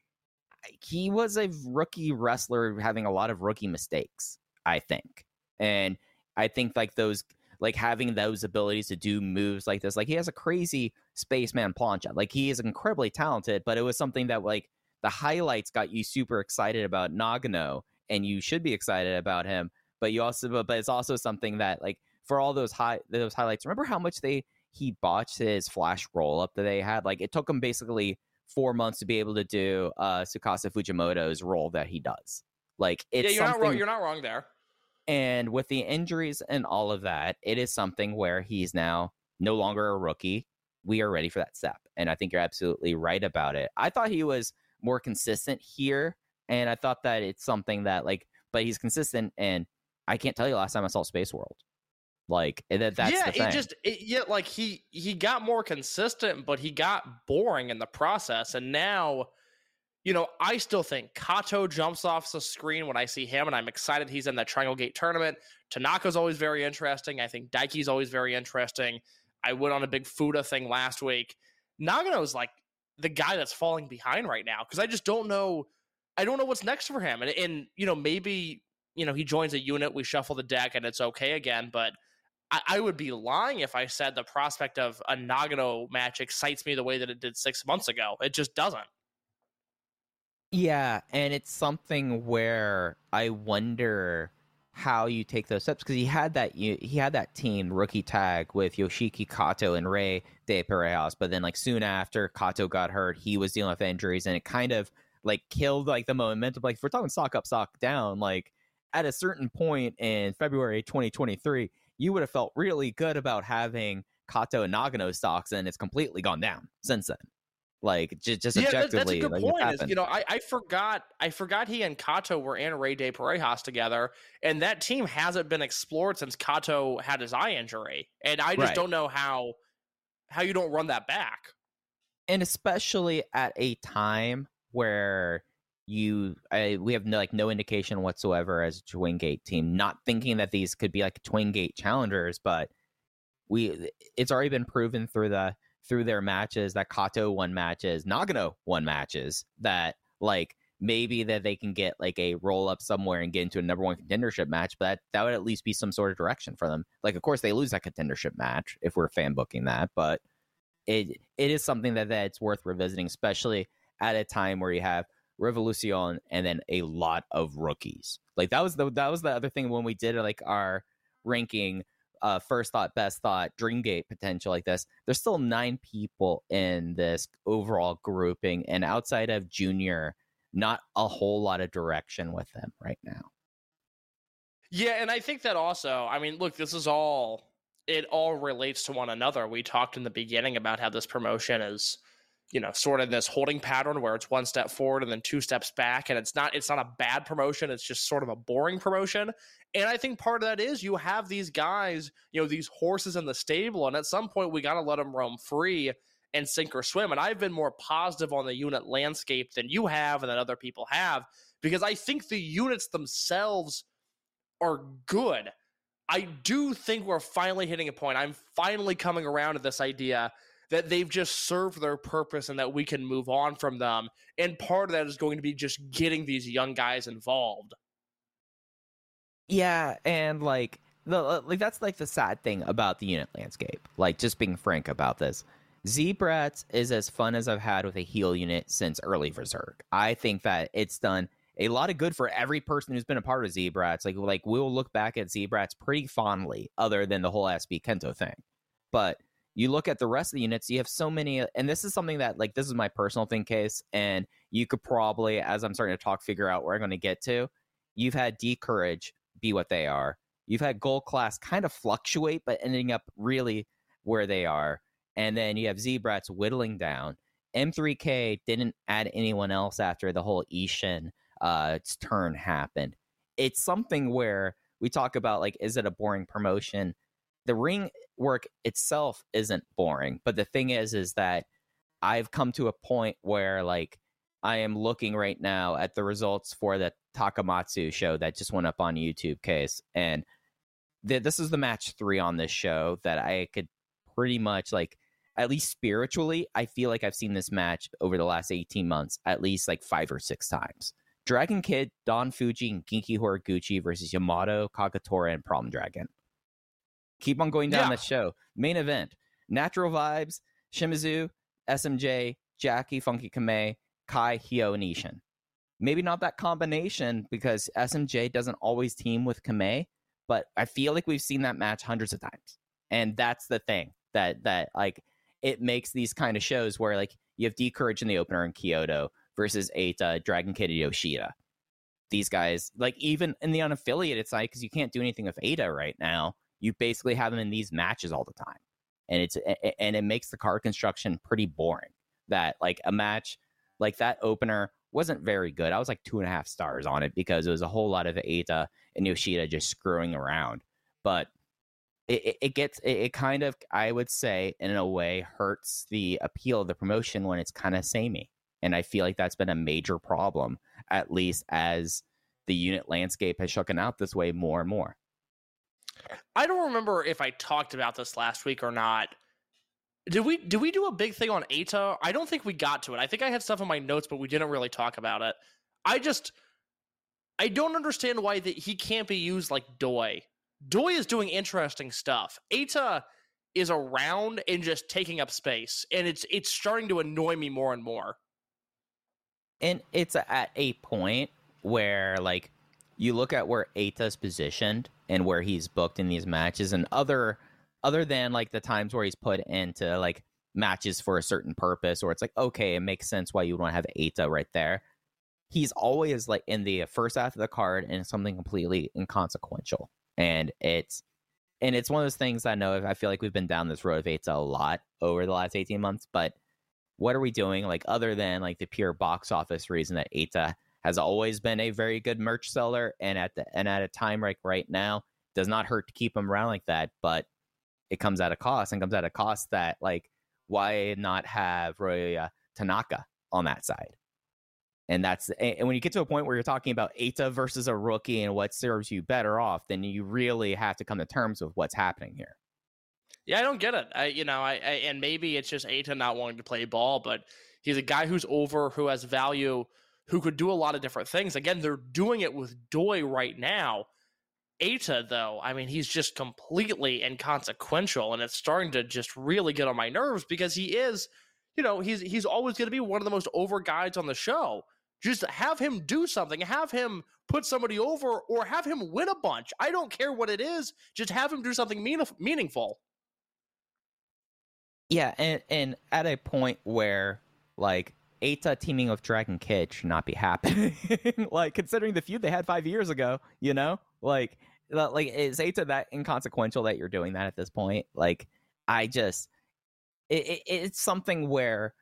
he was a rookie wrestler having a lot of rookie mistakes. I think, and I think like those, like having those abilities to do moves like this, like he has a crazy spaceman plancha. Like he is incredibly talented, but it was something that like the highlights got you super excited about Nagano, and you should be excited about him. But you also, but, but it's also something that like for all those high those highlights. Remember how much they he botched his flash roll up that they had? Like it took him basically four months to be able to do uh Tsukasa Fujimoto's roll that he does. Like it's yeah, you're not wrong. You're not wrong there. and with the injuries and all of that, it is something where he's now no longer a rookie. We are ready for that step. And I think you're absolutely right about it. I thought he was more consistent here. And I thought that it's something that, like, but he's consistent. And I can't tell you last time I saw Space World. Like, and that, that's yeah, the thing. it just it, yeah, like he he got more consistent, but he got boring in the process. And now, you know, I still think Kato jumps off the screen when I see him, and I'm excited he's in that Triangle Gate tournament. Tanaka's always very interesting. I think Daiki's always very interesting. I went on a big Fuda thing last week. Nagano's like the guy that's falling behind right now because I just don't know. I don't know what's next for him, and and you know maybe you know he joins a unit, we shuffle the deck, and it's okay again, but. I, I would be lying if I said the prospect of a Nagano match excites me the way that it did six months ago. It just doesn't. Yeah, and it's something where I wonder how you take those steps because he had that he had that team rookie tag with Yoshiki Kato and Rey De Parejas, but then like soon after Kato got hurt, he was dealing with injuries, and it kind of like killed like the momentum. Like if we're talking stock up, stock down, like at a certain point in February 2023, you would have felt really good about having Kato and Nagano stocks, and it's completely gone down since then. Like just, just yeah, objectively, that's a good like, point. Is, you know, I, I forgot I forgot he and Kato were in Rey de Parejas together, and that team hasn't been explored since Kato had his eye injury, and I just Right. don't know how how you don't run that back. and especially at a time where you I, we have no, like no indication whatsoever as a twin gate team not thinking that these could be like twin gate challengers but we it's already been proven through the through their matches that kato won matches nagano won matches that like maybe that they can get like a roll up somewhere and get into a number one contendership match but that, that would at least be some sort of direction for them like of course they lose that contendership match if we're fan booking that but it it is something that that's worth revisiting, especially at a time where you have Revolution and then a lot of rookies. Like that was the that was the other thing when we did like our ranking uh first thought, best thought, Dreamgate potential like this. There's still nine people in this overall grouping, and outside of Junior, not a whole lot of direction with them right now. Yeah, and I think that also, I mean, look, this is all it all relates to one another. We talked in the beginning about how this promotion is, you know, sort of this holding pattern where it's one step forward and then two steps back and it's not it's not a bad promotion, it's just sort of a boring promotion. And I think part of that is you have these guys, you know, these horses in the stable and at some point we got to let them roam free and sink or swim. And I've been more positive on the unit landscape than you have and than other people have because I think the units themselves are good. I do think we're finally hitting a point. I'm finally coming around to this idea that they've just served their purpose and that we can move on from them. And part of that is going to be just getting these young guys involved. Yeah, and like the uh, like that's like the sad thing about the unit landscape. Like just being frank about this. Z-Brats is as fun as I've had with a heel unit since early VerserK. I think that it's done a lot of good for every person who's been a part of Z-Brats. Like like we'll look back at Z-Brats pretty fondly, other than the whole SB Kento thing. But you look at the rest of the units, you have so many, uh, and this is something that like this is my personal thing case, and you could probably, as I'm starting to talk, figure out where I'm going to get to. You've had D'Courage be what they are. You've had Gold Class kind of fluctuate, but ending up really where they are. And then you have Z-Brats whittling down. M3K didn't add anyone else after the whole Ishin uh, turn happened. It's something where we talk about like, is it a boring promotion? The ring work itself isn't boring, but the thing is, is that I've come to a point where like I am looking right now at the results for the Takamatsu show that just went up on YouTube case, and th- this is the match three on this show that I could pretty much like at least spiritually, I feel like I've seen this match over the last 18 months at least like five or six times. Dragon Kid, Don Fujii, and Genki Horiguchi versus Yamato, Kagetora, and Problem Dragon. Keep on going down Yeah. the show. Main event Natural Vibes, Shimizu, SMJ, Jackie, Funky Kamei, Kai, Hio, and Ishin. Maybe not that combination because SMJ doesn't always team with Kamei, but I feel like we've seen that match hundreds of times. And that's the thing that that like it makes these kind of shows where like you have D'Courage in the opener in Kyoto versus Eita, Dragon Kid, Yoshida. These guys, like even in the unaffiliated side, because you can't do anything with Eita right now, you basically have them in these matches all the time, and it's and it makes the card construction pretty boring. That like a match like that opener wasn't very good. I was like two and a half stars on it because it was a whole lot of Eita and Yoshida just screwing around, but it, it, it gets it, it kind of I would say in a way hurts the appeal of the promotion when it's kind of samey. And I feel like that's been a major problem, at least as the unit landscape has shooken out this way more and more. I don't remember if I talked about this last week or not. Did we did we do a big thing on Eita? I don't think we got to it. I think I had stuff in my notes, but we didn't really talk about it. I just I don't understand why that he can't be used like Doi. Doi is doing interesting stuff. Eita is around and just taking up space, and it's it's starting to annoy me more and more. and it's at a point where like you look at where Eita's positioned and where he's booked in these matches and other other than like the times where he's put into like matches for a certain purpose or it's like okay it makes sense why you want to have Eita right there he's always like in the first half of the card and something completely inconsequential. And it's and it's one of those things I know I feel like we've been down this road of Eita a lot over the last 18 months, but what are we doing like other than like the pure box office reason that Eita has always been a very good merch seller and at the and at a time like right now does not hurt to keep him around like that, but it comes at a cost and comes at a cost that like why not have Ryoya Tanaka on that side? And that's and when you get to a point where you're talking about Eita versus a rookie and what serves you better off, then you really have to come to terms with what's happening here. Yeah, I don't get it. I, you know, I, I and maybe it's just Eita not wanting to play ball, but he's a guy who's over, who has value, who could do a lot of different things. Again, they're doing it with Doi right now. Eita, though, I mean, he's just completely inconsequential, and it's starting to just really get on my nerves because he is, you know, he's he's always going to be one of the most over guys on the show. Just have him do something, have him put somebody over, or have him win a bunch. I don't care what it is. Just have him do something mean- meaningful. Yeah, and and at a point where like Eita teaming with Dragon Kid should not be happening. like considering the feud they had five years ago, you know, like like is Eita that inconsequential that you're doing that at this point? Like I just it, it, it's something where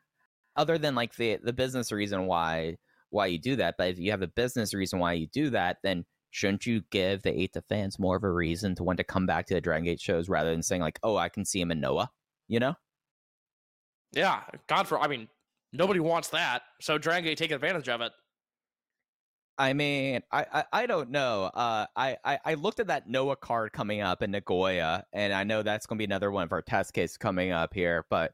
other than like the the business reason why why you do that, but if you have a business reason why you do that, then shouldn't you give the Eita fans more of a reason to want to come back to the Dragon Gate shows rather than saying like, oh, I can see him in Noah, you know? Yeah, God for I mean, nobody wants that. So Dragon Gate take advantage of it. I mean, I, I, I don't know. Uh, I, I, I looked at that Noah card coming up in Nagoya, and I know that's going to be another one of our test cases coming up here. But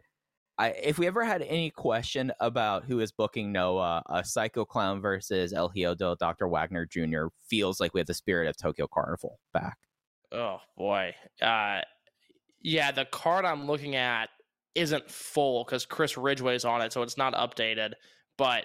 I, if we ever had any question about who is booking Noah, uh, Psycho Clown versus El Hijo de, Dr. Wagner Jr. feels like we have the spirit of Tokyo Carnival back. Oh boy. Uh, yeah, the card I'm looking at isn't full because Chris Ridgeway's on it, so it's not updated. But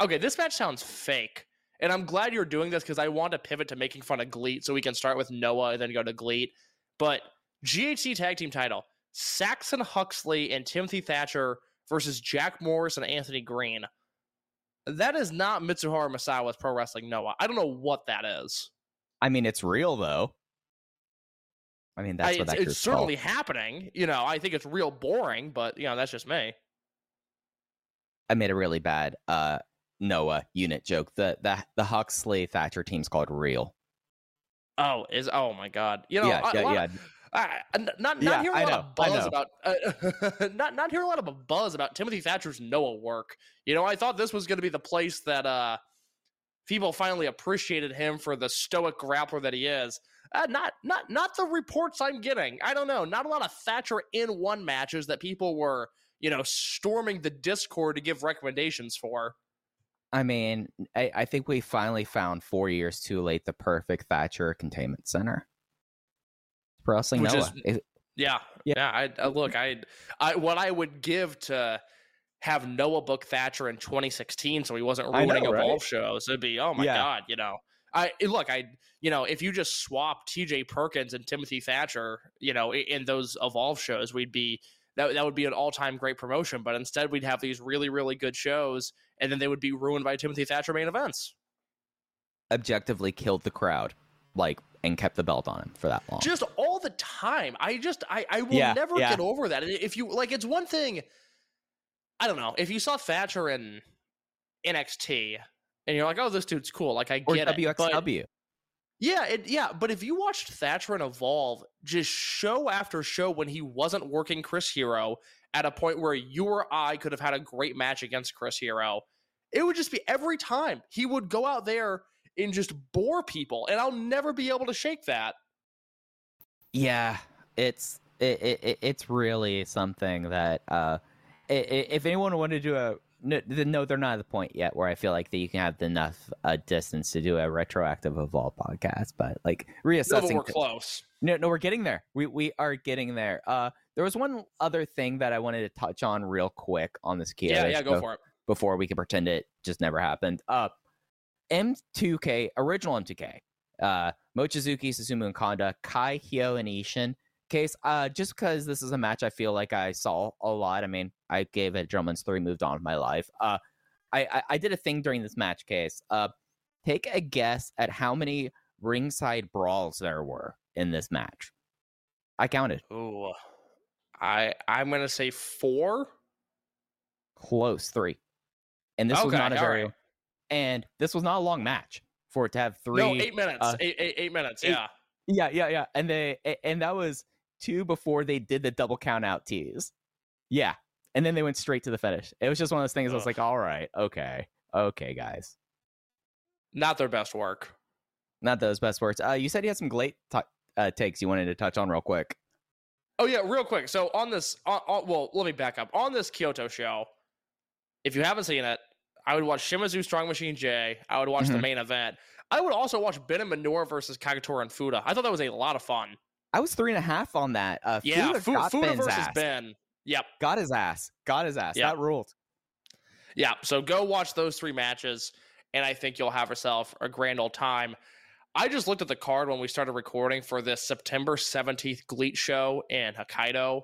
okay, this match sounds fake. And I'm glad you're doing this because I want to pivot to making fun of GLEAT so we can start with Noah and then go to GLEAT. But GHC tag team title Saxon Huxley and Timothy Thatcher versus Jack Morris and Anthony Greene. That is not Mitsuharu Misawa's Pro Wrestling Noah. I don't know what that is. I mean, it's real though. I mean, that's I- what it's, that it's group's certainly called. happening. You know, I think it's real boring, but you know, that's just me. I made a really bad uh, Noah unit joke. The the the Huxley Thatcher team's called Real. Oh, is oh my god. You know, yeah, a yeah, yeah. of- I, not not Yeah, hearing a lot know, of buzz about uh, not not hearing a lot of a buzz about Timothy Thatcher's Noah work. You know, I thought this was going to be the place that uh people finally appreciated him for the stoic grappler that he is. Uh, not not not the reports I'm getting. I don't know. Not a lot of Thatcher in one matches that people were you know storming the Discord to give recommendations for. I mean, I, I think we finally found four years too late the perfect Thatcher containment center. Pro Wrestling Which Noah. is- Yeah, Yeah. yeah. I, I look, I, I, what I would give to have Noah book Thatcher in 2016, so he wasn't know, ruining right? Evolve shows. It'd be, oh my Yeah. god, you know. I eh, look, I, you know, if you just swap T.J. Perkins and Timothy Thatcher, you know, in those Evolve shows, we'd be that that would be an all time great promotion. But instead, we'd have these really really good shows, and then they would be ruined by Timothy Thatcher main events. objectively killed the crowd, like, and kept the belt on him for that long. just all the time. I just I I will Yeah, never yeah. get over that. And If you like, it's one thing. I don't know if you saw Thatcher in NXT and you're like, oh, this dude's cool. Like I get it. But WXW. yeah, it, yeah. But if you watched Thatcher and Evolve just show after show when he wasn't working Chris Hero at a point where you or I could have had a great match against Chris Hero, it would just be every time he would go out there and just bore people, and I'll never be able to shake that. Yeah, it's it, it, it- it's really something that uh, if anyone wanted to do a no, no, they're not at the point yet where I feel like that you can have enough uh, distance to do a retroactive evolve podcast, but like No, but reassessing. we're close. No, no, we're getting there. We we are getting there. Uh, there was one other thing that I wanted to touch on real quick on this Kyoto Yeah, yeah, go for it. before we can pretend it just never happened. Uh, M2K, original M2K, uh, Mochizuki, Susumu, and Kanda, Kai, Hyo, and Ishin. Case, uh, just because this is a match I feel like I saw a lot. I mean, I gave it a gentleman's three, moved on with my life. Uh, I, I I did a thing during this match case. Uh, take a guess at how many ringside brawls there were in this match. I counted Ooh, I I'm gonna say four. close three, and this was not a very right. and this was not a long match for it to have three. no, eight minutes. uh, eight, eight, eight minutes. eight- yeah. Yeah, yeah, yeah. And they and that was two before they did the double count out tease. Yeah. And then they went straight to the finish. It was just one of those things I was like, all right, okay. Okay, guys. Not their best work. Not those best words. Uh you said you had some great t- uh, takes you wanted to touch on real quick. Oh yeah, real quick. So on this, on, on, well, let me back up. On this Kyoto show, if you haven't seen it, I would watch Shimizu Strong Machine J. I would watch the Mhm. main event. I would also watch Ben and Minoura versus Kagetora and Fuda. I thought that was a lot of fun. I was three and a half on that. Uh Yeah, Fuda Fuda versus ass. Ben. Yep. Got his ass. Got his ass. Yeah. That ruled. Yeah, so go watch those three matches, and I think you'll have yourself a grand old time. I just looked at the card when we started recording for this September 17th Gleat show in Hokkaido.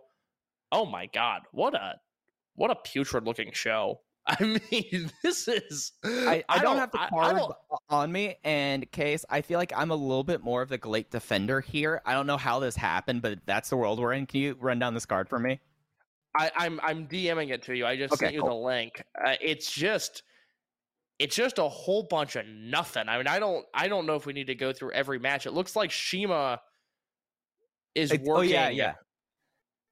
Oh my god, what a what a putrid looking show. I mean, this is I, I, don't, have the I- I card don't- on me, and case I feel like I'm a little bit more of the great defender here. I don't know how this happened, but that's the world we're in. Can you run down this card for me? I, I'm I'm DMing it to you. I just Okay, sent you the link. Uh, it's just it's just a whole bunch of nothing. I mean, I don't I don't know if we need to go through every match. It looks like Shima is It's- working oh yeah, yeah.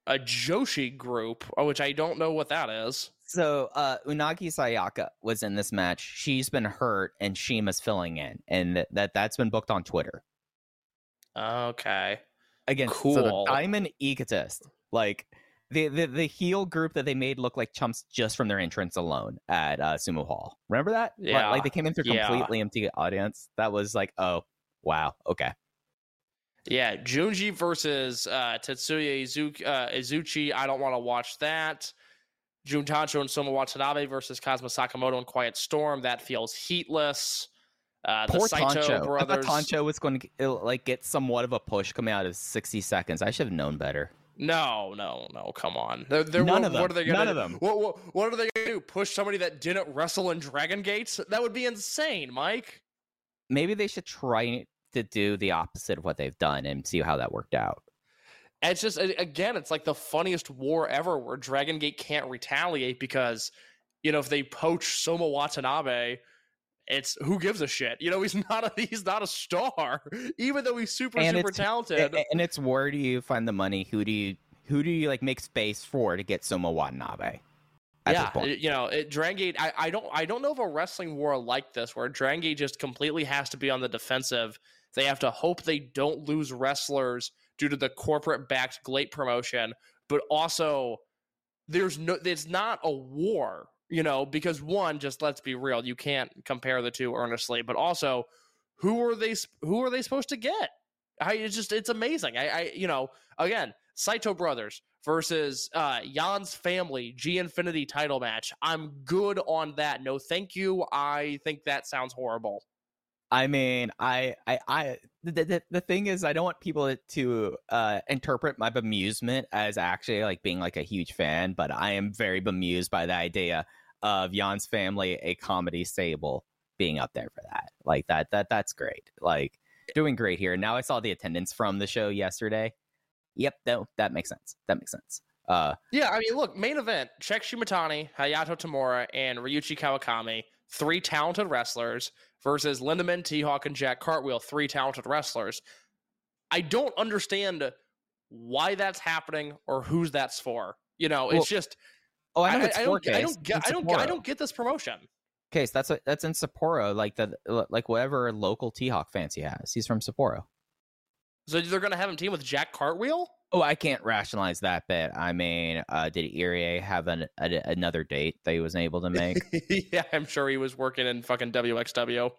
a Joshi group, uh, which I don't know what that is. So uh Unagi Sayaka was in this match. She's been hurt and Shima's filling in. And that, that that's been booked on Twitter. Okay. Again, so Cool. the Diamond Egotist. Like the, the the heel group that they made look like chumps just from their entrance alone at uh, Sumo Hall. Remember that? Like- Yeah, Like they came in through yeah. completely empty audience. That was like, oh wow, okay. Yeah, Junji versus uh, Tetsuya Izuki, uh, Izuchi. I don't want to watch that. Jun Tonsho and Soma Watanabe versus Kazuma Sakamoto and Quiet Storm. That feels heatless. Uh, the Poor Saito Tonsho. I brothers. thought Tonsho was going to like get somewhat of a push coming out of 60 seconds. I should have known better. No, no, no. Come on. They're, they're, None what, of them. What are they gonna None do? of them. What, what, what are they going to do? Push somebody that didn't wrestle in Dragon Gates? That would be insane, Mike. Maybe they should try to do the opposite of what they've done and see how that worked out. And it's just again, it's like the funniest war ever, where Dragon Gate can't retaliate because, you know, if they poach Soma Watanabe, it's who gives a shit. You know, he's not a he's not a star, even though he's super And super talented. And it's where do you find the money? Who do you who do you like make space for to get Soma Watanabe? At yeah, you know, it, Dragon Gate. I, I don't I don't know of a wrestling war like this where Dragon Gate just completely has to be on the defensive. They have to hope they don't lose wrestlers due to the corporate backed GLEAT promotion, but also there's no it's not a war, you know, because one, just let's be real, you can't compare the two earnestly, but also who are they who are they supposed to get? I it's just it's amazing. I, I you know, again, Saito brothers versus uh Jan's family G Infinity title match. I'm good on that. No, thank you. I think that sounds horrible. I mean, I, I, I, the, the, the thing is, I don't want people to uh, interpret my bemusement as actually like being like a huge fan, but I am very bemused by the idea of Jan's family, a comedy stable, being up there for that. Like that, that, that's great. Like doing great here. Now I saw the attendance from the show yesterday. Yep, no, that makes sense. That makes sense. Uh, Yeah, I mean, look, main event: Check Shimatani, Hayato Tamura, and Ryuichi Kawakami, three talented wrestlers, versus Lindemann, T-Hawk, and Jack Cartwheel, three talented wrestlers. I don't understand why that's happening or who's that's for. You know, Well, it's just oh, I know it's I, don't, I don't get, I don't, get, I don't get this promotion. Case that's a, that's in Sapporo, like the like whatever local T Hawk fans he has. He's from Sapporo. So they're going to have him team with Jack Cartwheel? Oh, I can't rationalize that bit. I mean, uh, did Irie have an, a, another date that he wasn't able to make? yeah, I'm sure he was working in fucking WXW.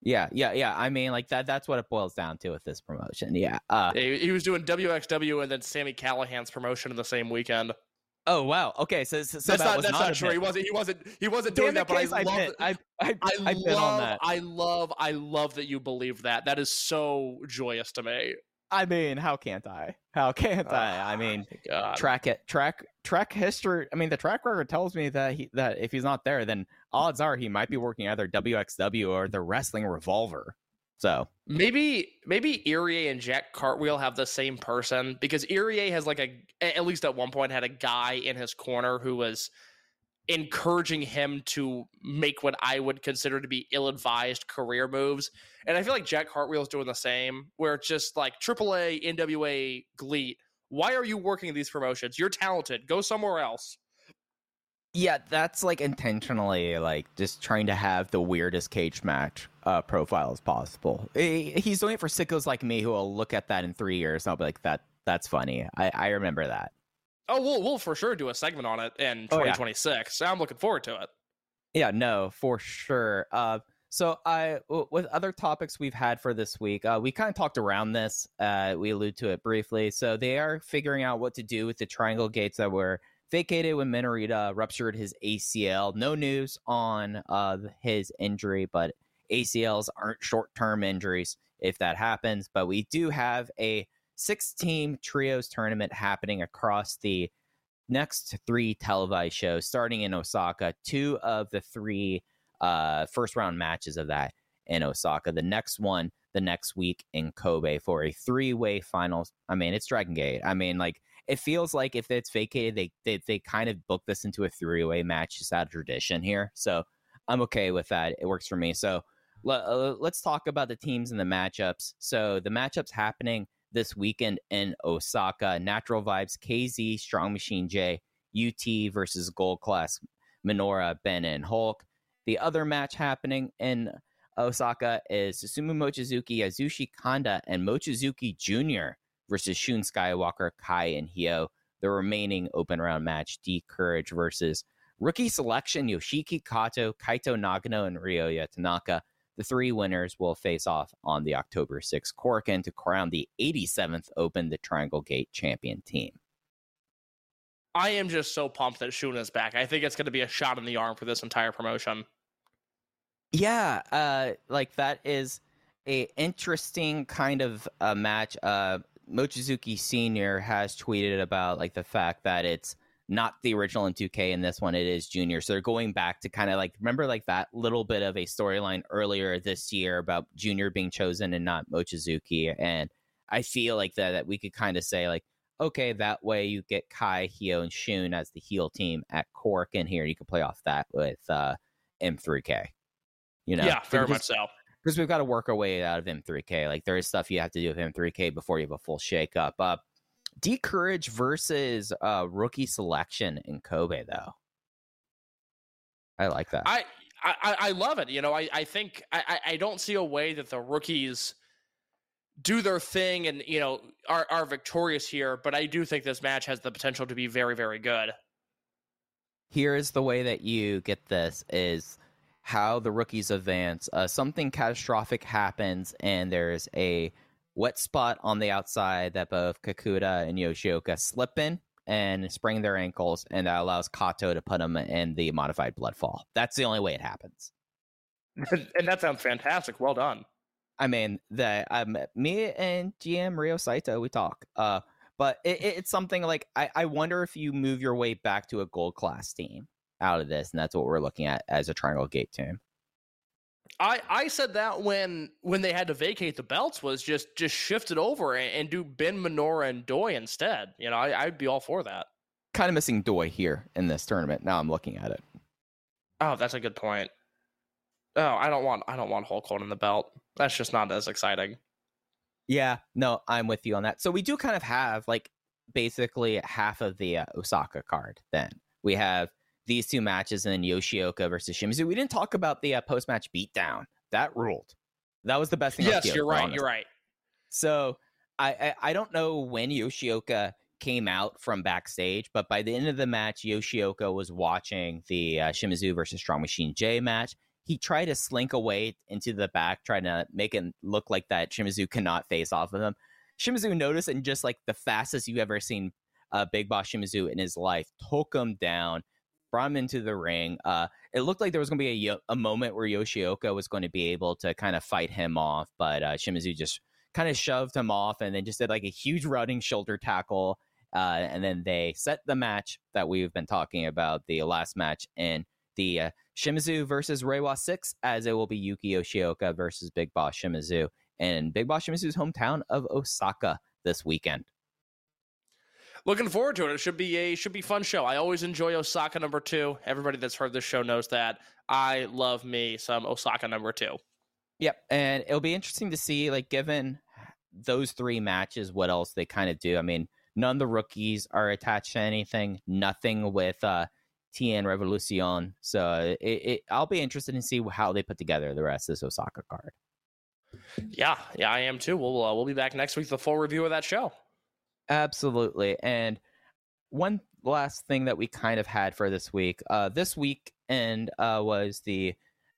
yeah, yeah, yeah. I mean, like that. That's what it boils down to with this promotion. Yeah. Uh, He, he was doing WXW and then Sami Callihan's promotion in the same weekend. oh wow. Okay. So, so, that's that not was that's not, not, true. He wasn't. He wasn't. He wasn't Damn doing that. But I I love. bit. I I, I I love. that. I love. I love that you believe that. That is so joyous to me. I mean, how can't I? How can't I? Ah, I mean, God. track it, track, track history. I mean, the track record tells me that he that if he's not there, then odds are he might be working either WXW or the Wrestling Revolver. So Maybe maybe Irie and Jack Cartwheel have the same person because Irie has like a at least at one point had a guy in his corner who was encouraging him to make what I would consider to be ill-advised career moves. And I feel like Jack Cartwheel's doing the same, where it's just like AAA, NWA, GLEAT. Why are you working these promotions? You're talented. Go somewhere else. yeah, that's like intentionally like just trying to have the weirdest Cagematch uh, profile as possible. He's doing it for sickos like me who will look at that in three years and I'll be like, that that's funny. I, I remember that. Oh, we'll we'll for sure do a segment on it in Oh, yeah. 2026. I'm looking forward to it. Yeah, no, for sure. Uh, so I, w- with other topics we've had for this week, uh, we kind of talked around this. Uh, we allude to it briefly. So they are figuring out what to do with the triangle gates that were vacated when Minorita ruptured his ACL. No news on uh, his injury, but ACLs aren't short-term injuries if that happens. But we do have a six-team trios tournament happening across the next three televised shows starting in Osaka. Two of the three uh, first round matches of that in Osaka. The next one the next week in Kobe for a three way finals. I mean, it's Dragon Gate. I mean, like it feels like if it's vacated, they they, they kind of book this into a three way match just out of tradition here. So I'm okay with that. It works for me. So uh, let's talk about the teams and the matchups. So the matchups happening this weekend in Osaka. Natural Vibes, KZ, Strong Machine J, UT versus Gold Class, Minoura, Ben, and Hulk. The other match happening in Osaka is Susumu Mochizuki, Yasushi Kanda, and Mochizuki Jr. versus Shun Skywalker, Kai, and Hio. The remaining open round match, D'Courage versus rookie selection Yoshiki Kato, Kaito Nagano, and Ryoya Tanaka. The three winners will face off on the October 6th Korakuen to crown the 87th Open the Triangle Gate champion team. I am just so pumped that Shun is back. I think it's going to be a shot in the arm for this entire promotion. Yeah, uh, like that is a interesting kind of a match. Uh, Mochizuki Senior has tweeted about like the fact that it's not the original M2K in this one it is Junior. So they're going back to kind of like remember like that little bit of a storyline earlier this year about Junior being chosen and not Mochizuki. And I feel like that that we could kind of say like okay that way you get Kai, Hio, and Shun as the heel team at Korakuen here. You can play off that with uh, M3K. You know, yeah, very Because- much so. because we've got to work our way out of M3K. Like there is stuff you have to do with M3K before you have a full shake up Uh, D'Courage versus uh, rookie selection in Kobe, though. I like that. I, I I love it. You know, I I think I I I don't see a way that the rookies do their thing and you know are are victorious here. But I do think this match has the potential to be very very good. Here is the way that you get this: is how the rookies advance. Uh, something catastrophic happens, and there's a wet spot on the outside that both Kakuta and Yoshioka slip in and sprain their ankles, and that allows Kato to put them in the modified blood fall. That's the only way it happens. and that sounds fantastic. Well done. I mean, the um, me and GM Ryo Saito, we talk. Uh, but it, it- it's something like I, I wonder if you move your way back to a gold class team out of this, and that's what we're looking at as a Triangle Gate team. I I said that when when they had to vacate the belts was just just shift it over and, and do Ben Minoura and Doi instead. You know, I, I'd be all for that. Kind of missing Doi here in this tournament. Now I'm looking at it. Oh, that's a good point. Oh, I don't want I don't want Hulk holding the belt. That's just not as exciting. Yeah, no, I'm with you on that. So we do kind of have like basically half of the uh, Osaka card. Then we have these two matches, and then Yoshioka versus Shimizu. We didn't talk about the uh, post match beatdown. That ruled. That was the best thing. Yes, you're right. honestly. You're right. So I, I I don't know when Yoshioka came out from backstage, but by the end of the match, Yoshioka was watching the uh, Shimizu versus Strong Machine J match. He tried to slink away into the back, trying to make it look like that Shimizu cannot face off of him. Shimizu noticed, and just like the fastest you've ever seen uh, Big Boss Shimizu in his life, took him down, brought him into the ring. Uh, it looked like there was going to be a, a moment where Yoshioka was going to be able to kind of fight him off, but uh, Shimizu just kind of shoved him off and then just did like a huge running shoulder tackle. Uh, and then they set the match that we've been talking about, the last match in the uh, Shimizu versus Reiwa 6, as it will be Yuki Yoshioka versus Big Boss Shimizu in Big Boss Shimizu's hometown of Osaka this weekend. Looking forward to it. It should be a should be fun show. I always enjoy Osaka number two. Everybody that's heard this show knows that. I love me some Osaka number two. Yep, and it'll be interesting to see, like, given those three matches, what else they kind of do. I mean, none of the rookies are attached to anything. Nothing with uh, TN Revolucion. So it, it, I'll be interested in see how they put together the rest of this Osaka card. Yeah, yeah, I am too. We'll uh, we'll be back next week with a full review of that show. Absolutely. And one last thing that we kind of had for this week. Uh, this week and uh, was the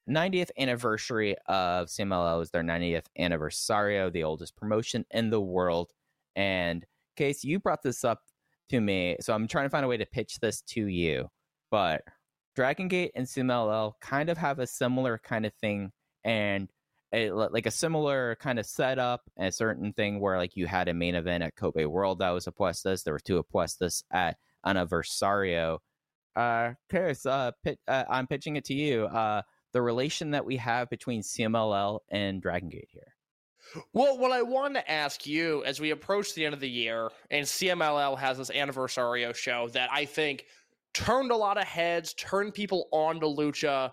90th anniversary of CMLL. Was their 90th anniversario, the oldest promotion in the world. And Case, you brought this up to me, so I'm trying to find a way to pitch this to you. But Dragon Gate and CMLL kind of have a similar kind of thing, and a, like a similar kind of setup, a certain thing where like you had a main event at Kobe World that was Apuestas. There were two Apuestas at Anniversario. Uh, Chris, uh, pit, uh, I'm pitching it to you. Uh, the relation that we have between CMLL and Dragon Gate here. Well, what I want to ask you as we approach the end of the year, and CMLL has this Anniversario show that I think turned a lot of heads, turned people on to Lucha.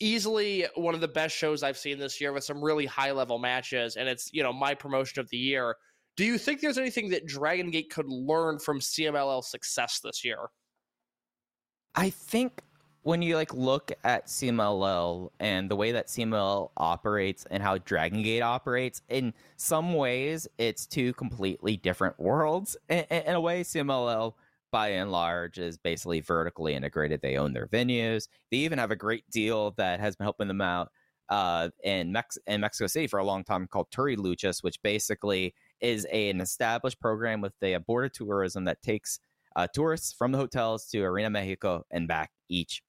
Easily one of the best shows I've seen this year with some really high level matches, and it's you know my promotion of the year. Do you think there's anything that Dragon Gate could learn from CMLL's success this year? I think when you like look at CMLL and the way that CMLL operates and how Dragon Gate operates, in some ways it's two completely different worlds. In, in a way, CMLL by and large is basically vertically integrated. They own their venues. They even have a great deal that has been helping them out uh, in, Mex- in Mexico City for a long time called Turi Luchas, which basically is a, an established program with the board of tourism that takes uh, tourists from the hotels to Arena Mexico and back each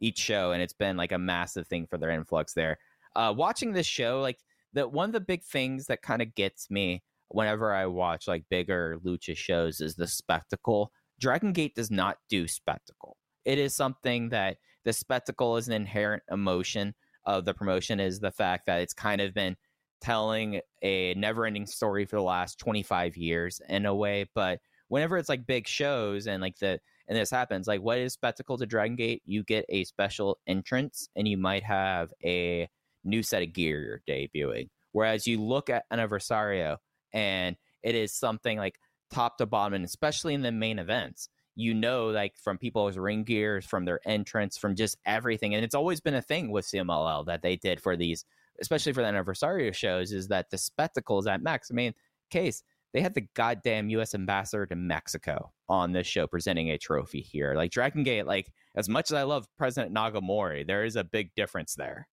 each show, and it's been like a massive thing for their influx there. Uh, watching this show, like that, one of the big things that kind of gets me whenever I watch like bigger lucha shows is the spectacle. Dragon Gate does not do spectacle. It is something that the spectacle is an inherent emotion of the promotion. Is the fact that it's kind of been telling a never-ending story for the last 25 years in a way, but whenever it's like big shows and like the and this happens like what is spectacle to dragon gate you get a special entrance and you might have a new set of gear you're debuting whereas you look at an Anniversario and it is something like top to bottom and especially in the main events you know like from people's ring gears from their entrance from just everything and it's always been a thing with cmll that they did for these especially for the anniversario shows is that the spectacles at max i mean case they had the goddamn U.S. ambassador to Mexico on this show presenting a trophy here. Like Dragon Gate, like as much as I love President Nagamori, there is a big difference there.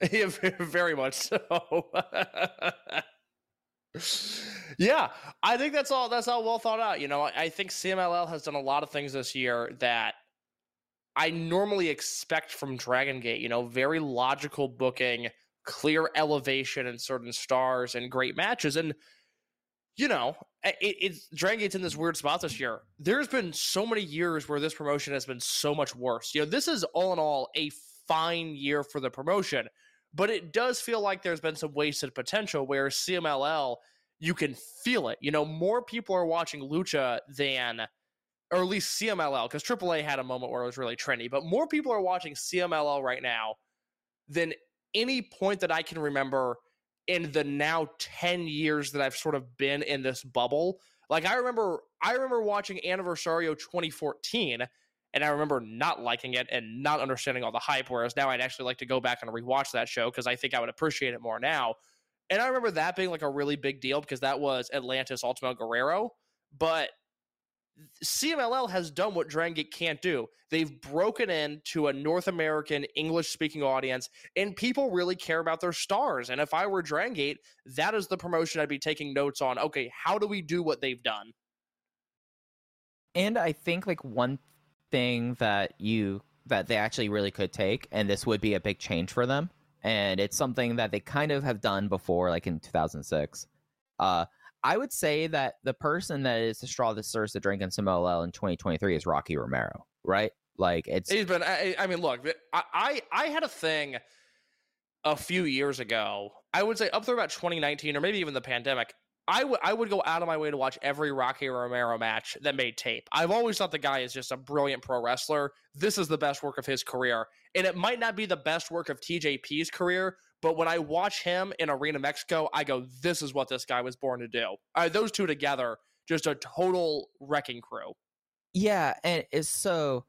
Yeah, very much so. yeah, I think that's all. That's all well thought out. You know, I, I think CMLL has done a lot of things this year that I normally expect from Dragon Gate. You know, very logical booking, clear elevation in certain stars, and great matches. And you know, it, it's Dragon Gate's in this weird spot this year. There's been so many years where this promotion has been so much worse. You know, this is all in all a fine year for the promotion, but it does feel like there's been some wasted potential where CMLL, you can feel it. You know, more people are watching Lucha than, or at least CMLL, because AAA had a moment where it was really trendy, but more people are watching CMLL right now than any point that I can remember in the now 10 years that I've sort of been in this bubble. Like I remember I remember watching Anniversario 2014 and I remember not liking it and not understanding all the hype whereas now I'd actually like to go back and rewatch that show because I think I would appreciate it more now. And I remember that being like a really big deal because that was Atlantis Ultimo Guerrero, but CMLL has done what Dragon Gate can't do. They've broken into a North American English speaking audience, and people really care about their stars. And if I were Dragon Gate, that is the promotion I'd be taking notes on. Okay, how do we do what they've done? And I think like one thing that you that they actually really could take, and this would be a big change for them, and it's something that they kind of have done before, like in 2006, Uh, I would say that the person that is the straw that stirs the drink in CMLL in 2023 is Rocky Romero, right? Like it's He's been. I, I mean, look, I, I I had a thing a few years ago. I would say up through about 2019 or maybe even the pandemic. I would I would go out of my way to watch every Rocky Romero match that made tape. I've always thought the guy is just a brilliant pro wrestler. This is the best work of his career, and it might not be the best work of TJP's career. But when I watch him in Arena Mexico, I go, "This is what this guy was born to do." Uh, those two together, just a total wrecking crew. Yeah, and it's so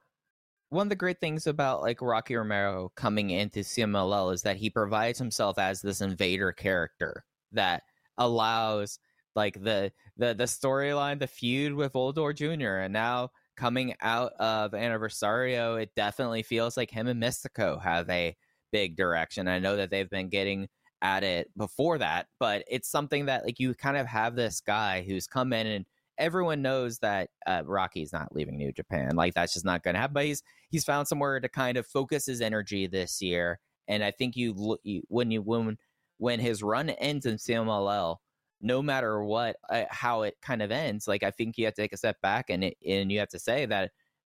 one of the great things about like Rocky Romero coming into CMLL is that he provides himself as this invader character that allows like the the the storyline, the feud with Volador Jr. and now coming out of Anniversario, it definitely feels like him and Mistico have a big direction. I know that they've been getting at it before that, but it's something that like you kind of have this guy who's come in and everyone knows that uh, Rocky's not leaving New Japan. Like that's just not going to happen. But he's he's found somewhere to kind of focus his energy this year, and I think you, you when you when when his run ends in CMLL, no matter what uh, how it kind of ends, like I think you have to take a step back and it, and you have to say that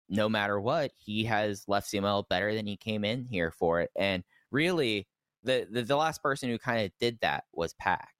no matter what, he has left CMLL better than he came in here for it, and really. The, the, the last person who kind of did that was Pac.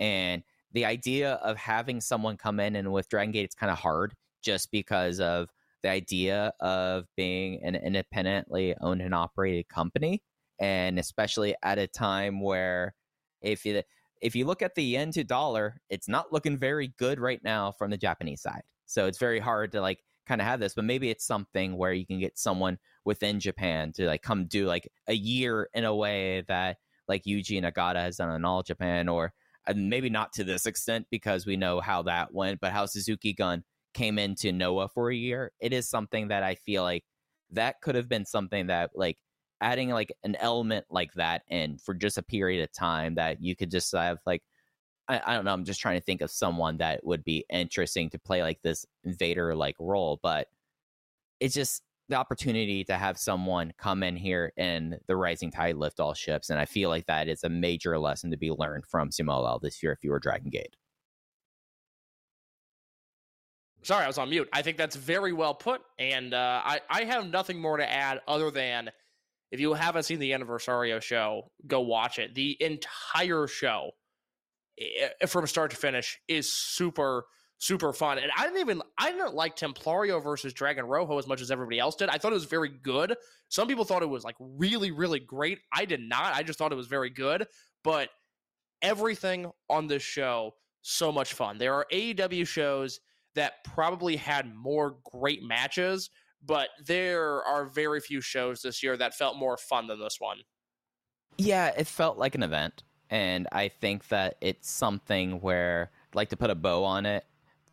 And the idea of having someone come in and with Dragon Gate, it's kind of hard just because of the idea of being an independently owned and operated company, and especially at a time where if you if you look at the yen to dollar, it's not looking very good right now from the Japanese side. So it's very hard to like kind of have this, but maybe it's something where you can get someone within Japan to like come do like a year in a way that like Yuji Nagata has done in all Japan, or maybe not to this extent because we know how that went, but how Suzuki Gun came into Noah for a year. It is something that I feel like that could have been something that like adding like an element like that in for just a period of time that you could just have like I, I don't know. I'm just trying to think of someone that would be interesting to play like this invader like role, but it's just the opportunity to have someone come in here and the rising tide lift all ships. And I feel like that is a major lesson to be learned from Sumo this year if you were Dragon Gate. Sorry, I was on mute. I think that's very well put, and uh, I I have nothing more to add other than if you haven't seen the Anniversario show, go watch it. The entire show, from start to finish, is super super fun. And I didn't even I didn't like Templario versus Dragon Rojo as much as everybody else did. I thought it was very good. Some people thought it was like really really great. I did not. I just thought it was very good. But everything on this show so much fun. There are AEW shows that probably had more great matches, but there are very few shows this year that felt more fun than this one. Yeah, it felt like an event. And I think that it's something where, like to put a bow on it,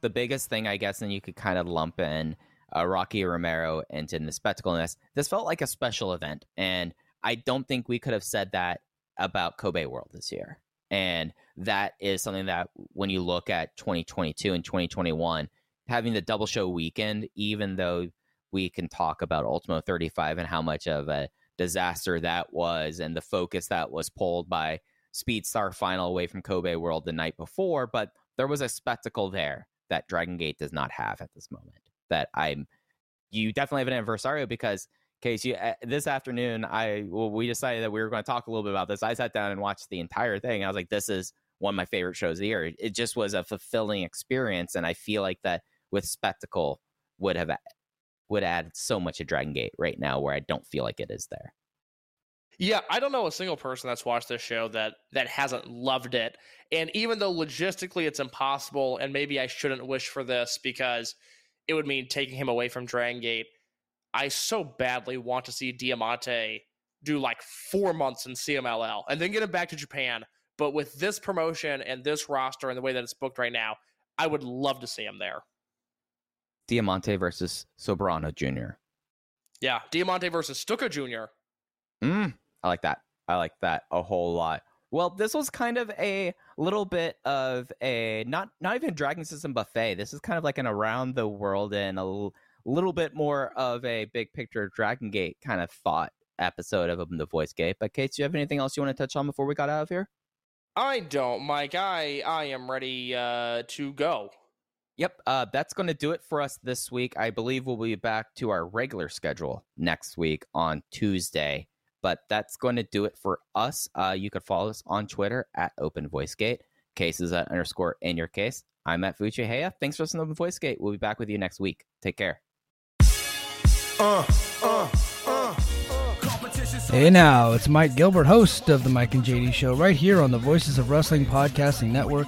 the biggest thing, I guess, and you could kind of lump in uh, Rocky Romero into the spectacle in this. This felt like a special event. And I don't think we could have said that about Kobe World this year. And that is something that when you look at 2022 and 2021, having the double show weekend, even though we can talk about Ultimo 35 and how much of a disaster that was and the focus that was pulled by Speedstar final away from Kobe World the night before, but there was a spectacle there that Dragon Gate does not have at this moment. That I'm, you definitely have an Anniversario because case you uh, this afternoon I well we decided that we were going to talk a little bit about this. I sat down and watched the entire thing. I was like, this is one of my favorite shows of the year. It just was a fulfilling experience, and I feel like that with spectacle would have would add so much to Dragon Gate right now, where I don't feel like it is there. Yeah, I don't know a single person that's watched this show that that hasn't loved it. And even though logistically it's impossible, and maybe I shouldn't wish for this because it would mean taking him away from Dragon Gate, I so badly want to see Diamante do like four months in CMLL and then get him back to Japan. But with this promotion and this roster and the way that it's booked right now, I would love to see him there. Diamante versus Soberano Jr. Yeah, Diamante versus Stuka Jr. Mm, I like that. I like that a whole lot. Well, this was kind of a little bit of a not not even Dragon System buffet. This is kind of like an around the world and a l- little bit more of a big picture Dragon Gate kind of thought episode of Open the Voice Gate. But Case, do you have anything else you want to touch on before we got out of here? I don't, Mike. I I am ready uh, to go. Yep, uh, that's going to do it for us this week. I believe we'll be back to our regular schedule next week on Tuesday. But that's going to do it for us. Uh, you can follow us on Twitter at Open VoiceGate. Cases at underscore in your case. I'm at Fujiiheya. Thanks for listening to Open VoiceGate. We'll be back with you next week. Take care. Hey now, it's Mike Gilbert, host of the Mike and JD Show, right here on the Voices of Wrestling Podcasting Network.